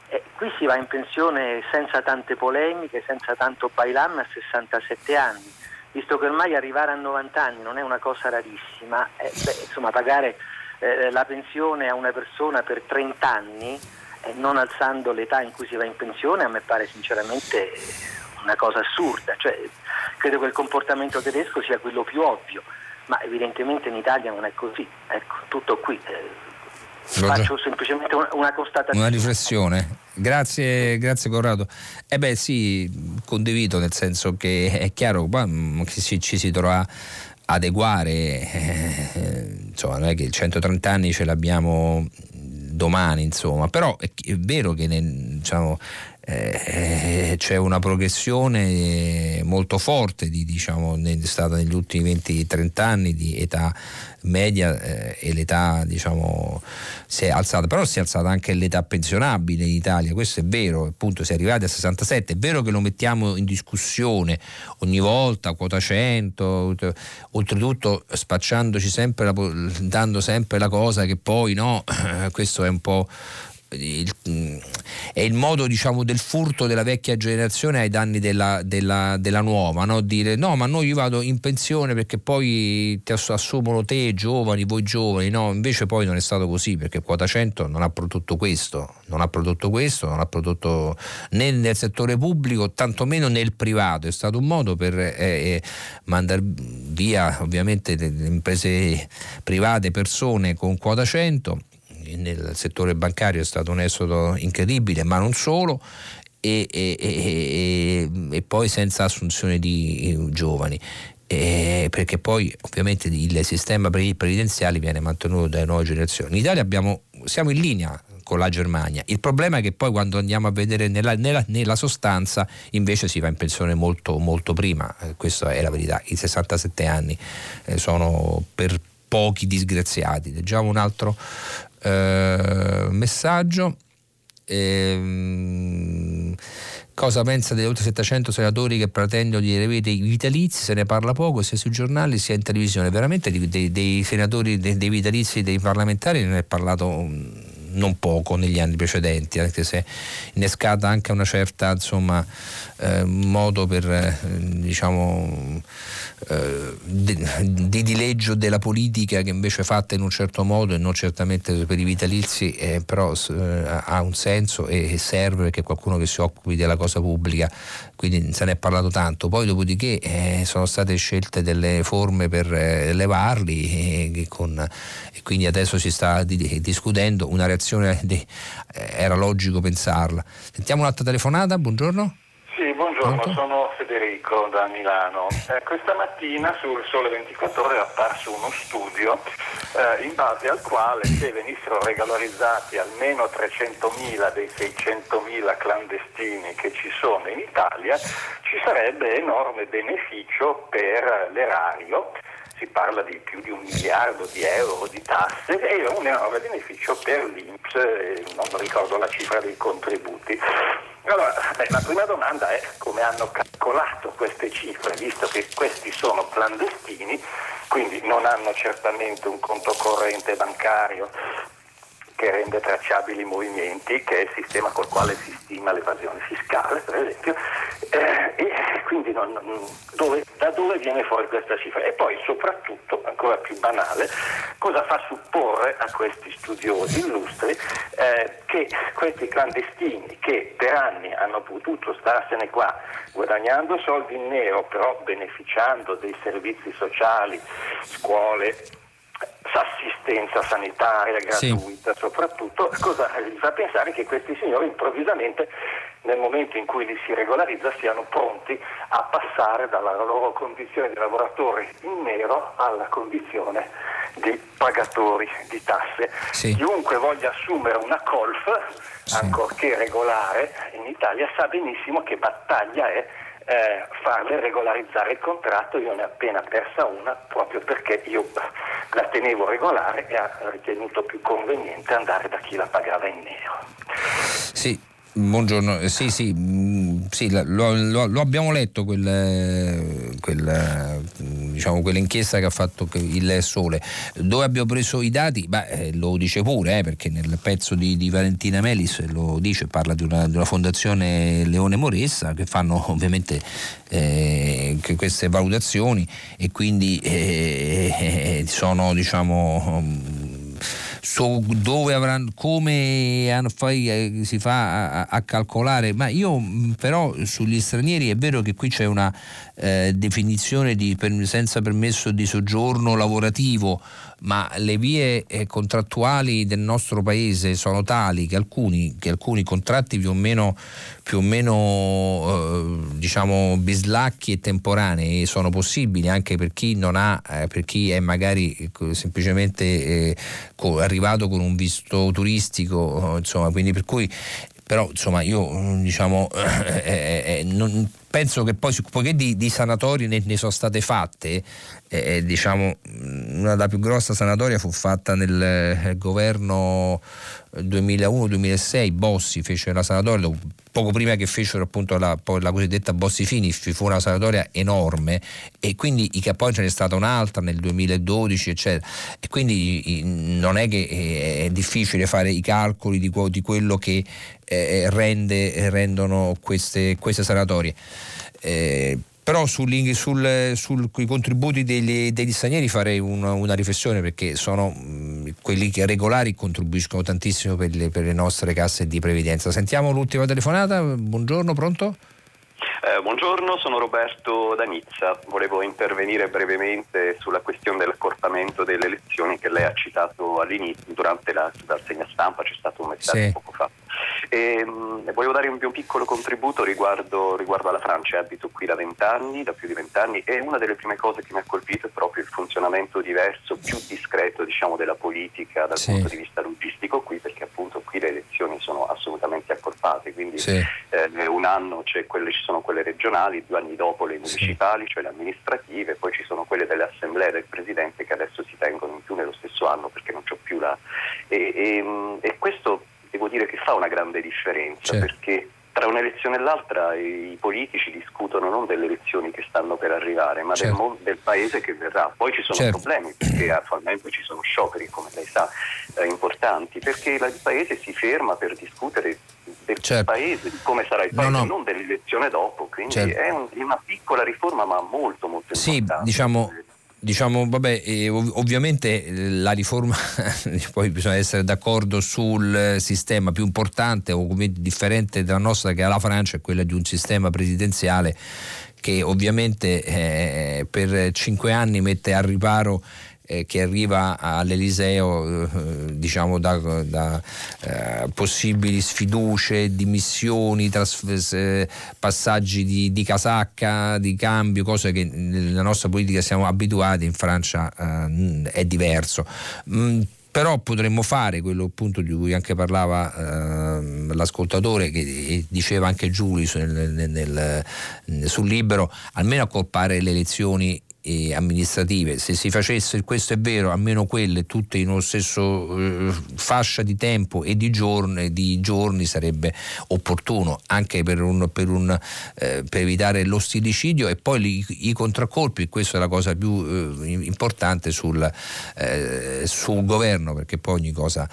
E qui si va in pensione senza tante polemiche, senza tanto bailam a 67 anni, visto che ormai arrivare a 90 anni non è una cosa rarissima, eh, beh, insomma pagare eh, la pensione a una persona per 30 anni non alzando l'età in cui si va in pensione a me pare sinceramente una cosa assurda, cioè, credo che il comportamento tedesco sia quello più ovvio, ma evidentemente in Italia non è così. Ecco, tutto qui. Eh, Faccio semplicemente una, una, constatazione. Una riflessione. Grazie, grazie Corrado. Eh beh sì, condivido nel senso che è chiaro che mm, ci, ci si dovrà adeguare, eh, insomma non è che il 130 anni ce l'abbiamo domani, insomma, però è, vero che nel, diciamo, eh, c'è una progressione molto forte di, diciamo, è stata negli ultimi 20-30 anni di età media eh, e l'età diciamo si è alzata. Però si è alzata anche l'età pensionabile in Italia questo è vero appunto si è arrivati a 67 è vero che lo mettiamo in discussione ogni volta quota 100 oltretutto spacciandoci sempre la, dando sempre la cosa che poi no questo è un po' il, è il modo diciamo, del furto della vecchia generazione ai danni della, della, della nuova, no? dire no ma noi io vado in pensione perché poi ti assumono te giovani, voi giovani, no? Invece poi non è stato così perché quota 100 non ha prodotto questo, non ha prodotto questo, non ha prodotto né nel settore pubblico tantomeno nel privato, è stato un modo per eh, eh mandare via ovviamente le imprese private, persone con quota 100 nel settore bancario è stato un esodo incredibile, ma non solo, e, e, e, e poi senza assunzione di eh, giovani. perché poi ovviamente il sistema previdenziale viene mantenuto dalle nuove generazioni. In Italia abbiamo, siamo in linea con la Germania. Il problema è che poi quando andiamo a vedere nella, nella, nella sostanza invece si va in pensione molto, molto prima, eh, questa è la verità, i 67 anni eh, sono per pochi disgraziati. Leggiamo un altro eh, messaggio. Ehm, cosa pensa degli oltre 700 senatori che pretendono di riavere i vitalizi? Se ne parla poco sia sui giornali sia in televisione. Veramente dei, dei, dei senatori, dei, dei, vitalizi dei parlamentari ne è parlato mm, non poco negli anni precedenti, anche se innescata anche una certa insomma, eh, modo per eh, diciamo eh, di, di, dileggio della politica che invece è fatta in un certo modo e non certamente per i vitalizi, eh, però eh, ha un senso e, serve perché qualcuno che si occupi della cosa pubblica, quindi se ne è parlato tanto. Poi dopodiché eh, sono state scelte delle forme per eh, levarli e, con, e, quindi adesso si sta di, discutendo, una reazione di, era logico pensarla. Sentiamo un'altra telefonata, buongiorno. Buongiorno, Pronto? sono Federico da Milano. Eh, questa mattina sul Sole 24 Ore è apparso uno studio eh, in base al quale se venissero regolarizzati almeno 300.000 dei 600.000 clandestini che ci sono in Italia, ci sarebbe enorme beneficio per l'erario si parla di più di un miliardo di euro di tasse e un enorme beneficio per l'Inps, non ricordo la cifra dei contributi. Allora, beh, la prima domanda è come hanno calcolato queste cifre, visto che questi sono clandestini, quindi non hanno certamente un conto corrente bancario che rende tracciabili i movimenti, che è il sistema col quale si stima l'evasione fiscale, per esempio, eh, e quindi non, dove, da dove viene fuori questa cifra? E poi soprattutto, ancora più banale, cosa fa supporre a questi studiosi illustri eh, che questi clandestini che per anni hanno potuto starsene qua guadagnando soldi in nero, però beneficiando dei servizi sociali, scuole, assistenza sanitaria gratuita sì. soprattutto, cosa gli fa pensare che questi signori improvvisamente nel momento in cui li si regolarizza siano pronti a passare dalla loro condizione di lavoratori in nero alla condizione di pagatori di tasse. Sì. Chiunque voglia assumere una colf, sì. ancorché regolare, in Italia sa benissimo che battaglia è eh, farle regolarizzare il contratto, io ne ho appena persa una proprio perché io la tenevo regolare e ha ritenuto più conveniente andare da chi la pagava in nero. Sì, buongiorno, eh, sì, sì, mm, sì lo, lo, lo, abbiamo letto quel, quel, diciamo, quell'inchiesta che ha fatto il Sole. Dove abbiamo preso i dati? Beh, eh, lo dice pure, eh, perché nel pezzo di, di, Valentina Melis lo dice, parla di una, di una fondazione Leone Moressa che fanno ovviamente eh, queste valutazioni e quindi eh, sono diciamo so dove avranno, come eh, si fa a, a, calcolare, ma io mm, però sugli stranieri è vero che qui c'è una eh, definizione di per, senza permesso di soggiorno lavorativo, ma le vie eh, contrattuali del nostro paese sono tali che alcuni, che alcuni contratti più o meno, più o meno eh, diciamo bislacchi e temporanei sono possibili anche per chi non ha, eh, per chi è magari ecco, semplicemente eh, arrivato con un visto turistico, insomma, quindi per cui però insomma io diciamo eh, eh, eh, non, penso che poi poiché di, di sanatorie ne, ne, sono state fatte eh, diciamo una della più grossa sanatoria fu fatta nel eh, governo 2001-2006 Bossi fece la sanatoria poco prima che fecero appunto la, la cosiddetta Bossi Fini fu una sanatoria enorme. E quindi poi ce n'è stata un'altra nel 2012 eccetera. E quindi non è che eh, è difficile fare i calcoli di, di quello che eh, rende, rendono queste, queste sanatorie eh, però sui sul, sul, contributi degli, degli, stranieri farei una, una riflessione perché sono mh, quelli che regolari contribuiscono tantissimo per le, per le, nostre casse di previdenza. Sentiamo l'ultima telefonata, buongiorno, pronto? Eh, buongiorno, sono Roberto da Nizza. Volevo intervenire brevemente sulla questione dell'accorpamento delle elezioni che lei ha citato all'inizio, durante la rassegna stampa, c'è stato un messaggio sì. poco fa. E, mh, volevo dare un, un piccolo contributo riguardo, riguardo, alla Francia, abito qui da vent'anni, da più di vent'anni e una delle prime cose che mi ha colpito è proprio il funzionamento diverso, più discreto diciamo, della politica dal sì. punto di vista logistico qui, perché appunto qui le elezioni sono assolutamente accorpate, quindi sì. eh, un anno quelle, ci sono quelle regionali, due anni dopo le municipali, sì. cioè le amministrative, poi ci sono quelle delle assemblee del Presidente che adesso si tengono in più nello stesso anno perché non c'è più la... E, e, e questo devo dire che fa una grande differenza certo. perché tra un'elezione e l'altra i politici discutono non delle elezioni che stanno per arrivare, ma certo. del, mo- del, paese che verrà. Poi ci sono certo. problemi perché attualmente ci sono scioperi, come lei sa, eh, importanti, perché il paese si ferma per discutere del certo. paese, di come sarà il paese, no, no. non dell'elezione dopo. Quindi certo. è, un, una piccola riforma, ma molto, molto sì, importante. Diciamo Diciamo, vabbè, ov- ovviamente eh, la riforma, poi bisogna essere d'accordo sul sistema più importante o differente dalla nostra che è la Francia, è quella di un sistema presidenziale che ovviamente eh, per cinque anni mette a riparo eh, che arriva all'Eliseo eh, diciamo da, da eh, possibili sfiducie, dimissioni, trasf- passaggi di, di, casacca, di cambio, cose che nella nostra politica siamo abituati, in Francia eh, è diverso. Mm, però potremmo fare quello appunto di cui anche parlava eh, l'ascoltatore che diceva anche Giuli nel, nel, nel, sul libro almeno accorpare le elezioni eh, amministrative, se si facesse, questo è vero, almeno quelle tutte in uno stesso eh, fascia di tempo e di giorni, di giorni sarebbe opportuno anche per, un, per, un, eh, per evitare lo stilicidio e poi li, i contraccolpi, questa è la cosa più eh, importante sul, eh, sul governo perché poi ogni cosa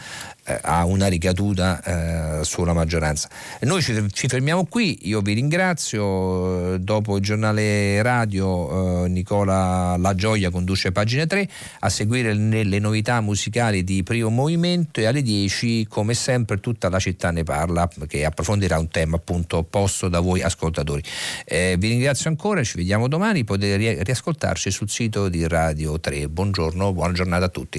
eh, ha una ricaduta eh, sulla maggioranza. Noi ci, ci, fermiamo qui, io vi ringrazio, eh, dopo il giornale radio eh, Nicola La Gioia conduce pagina 3, a seguire le, novità musicali di Primo Movimento e alle 10 come sempre tutta la città ne parla che approfondirà un tema appunto posto da voi ascoltatori. Eh, vi ringrazio ancora, ci vediamo domani, potete riascoltarci sul sito di Radio 3. Buongiorno, buona giornata a tutti.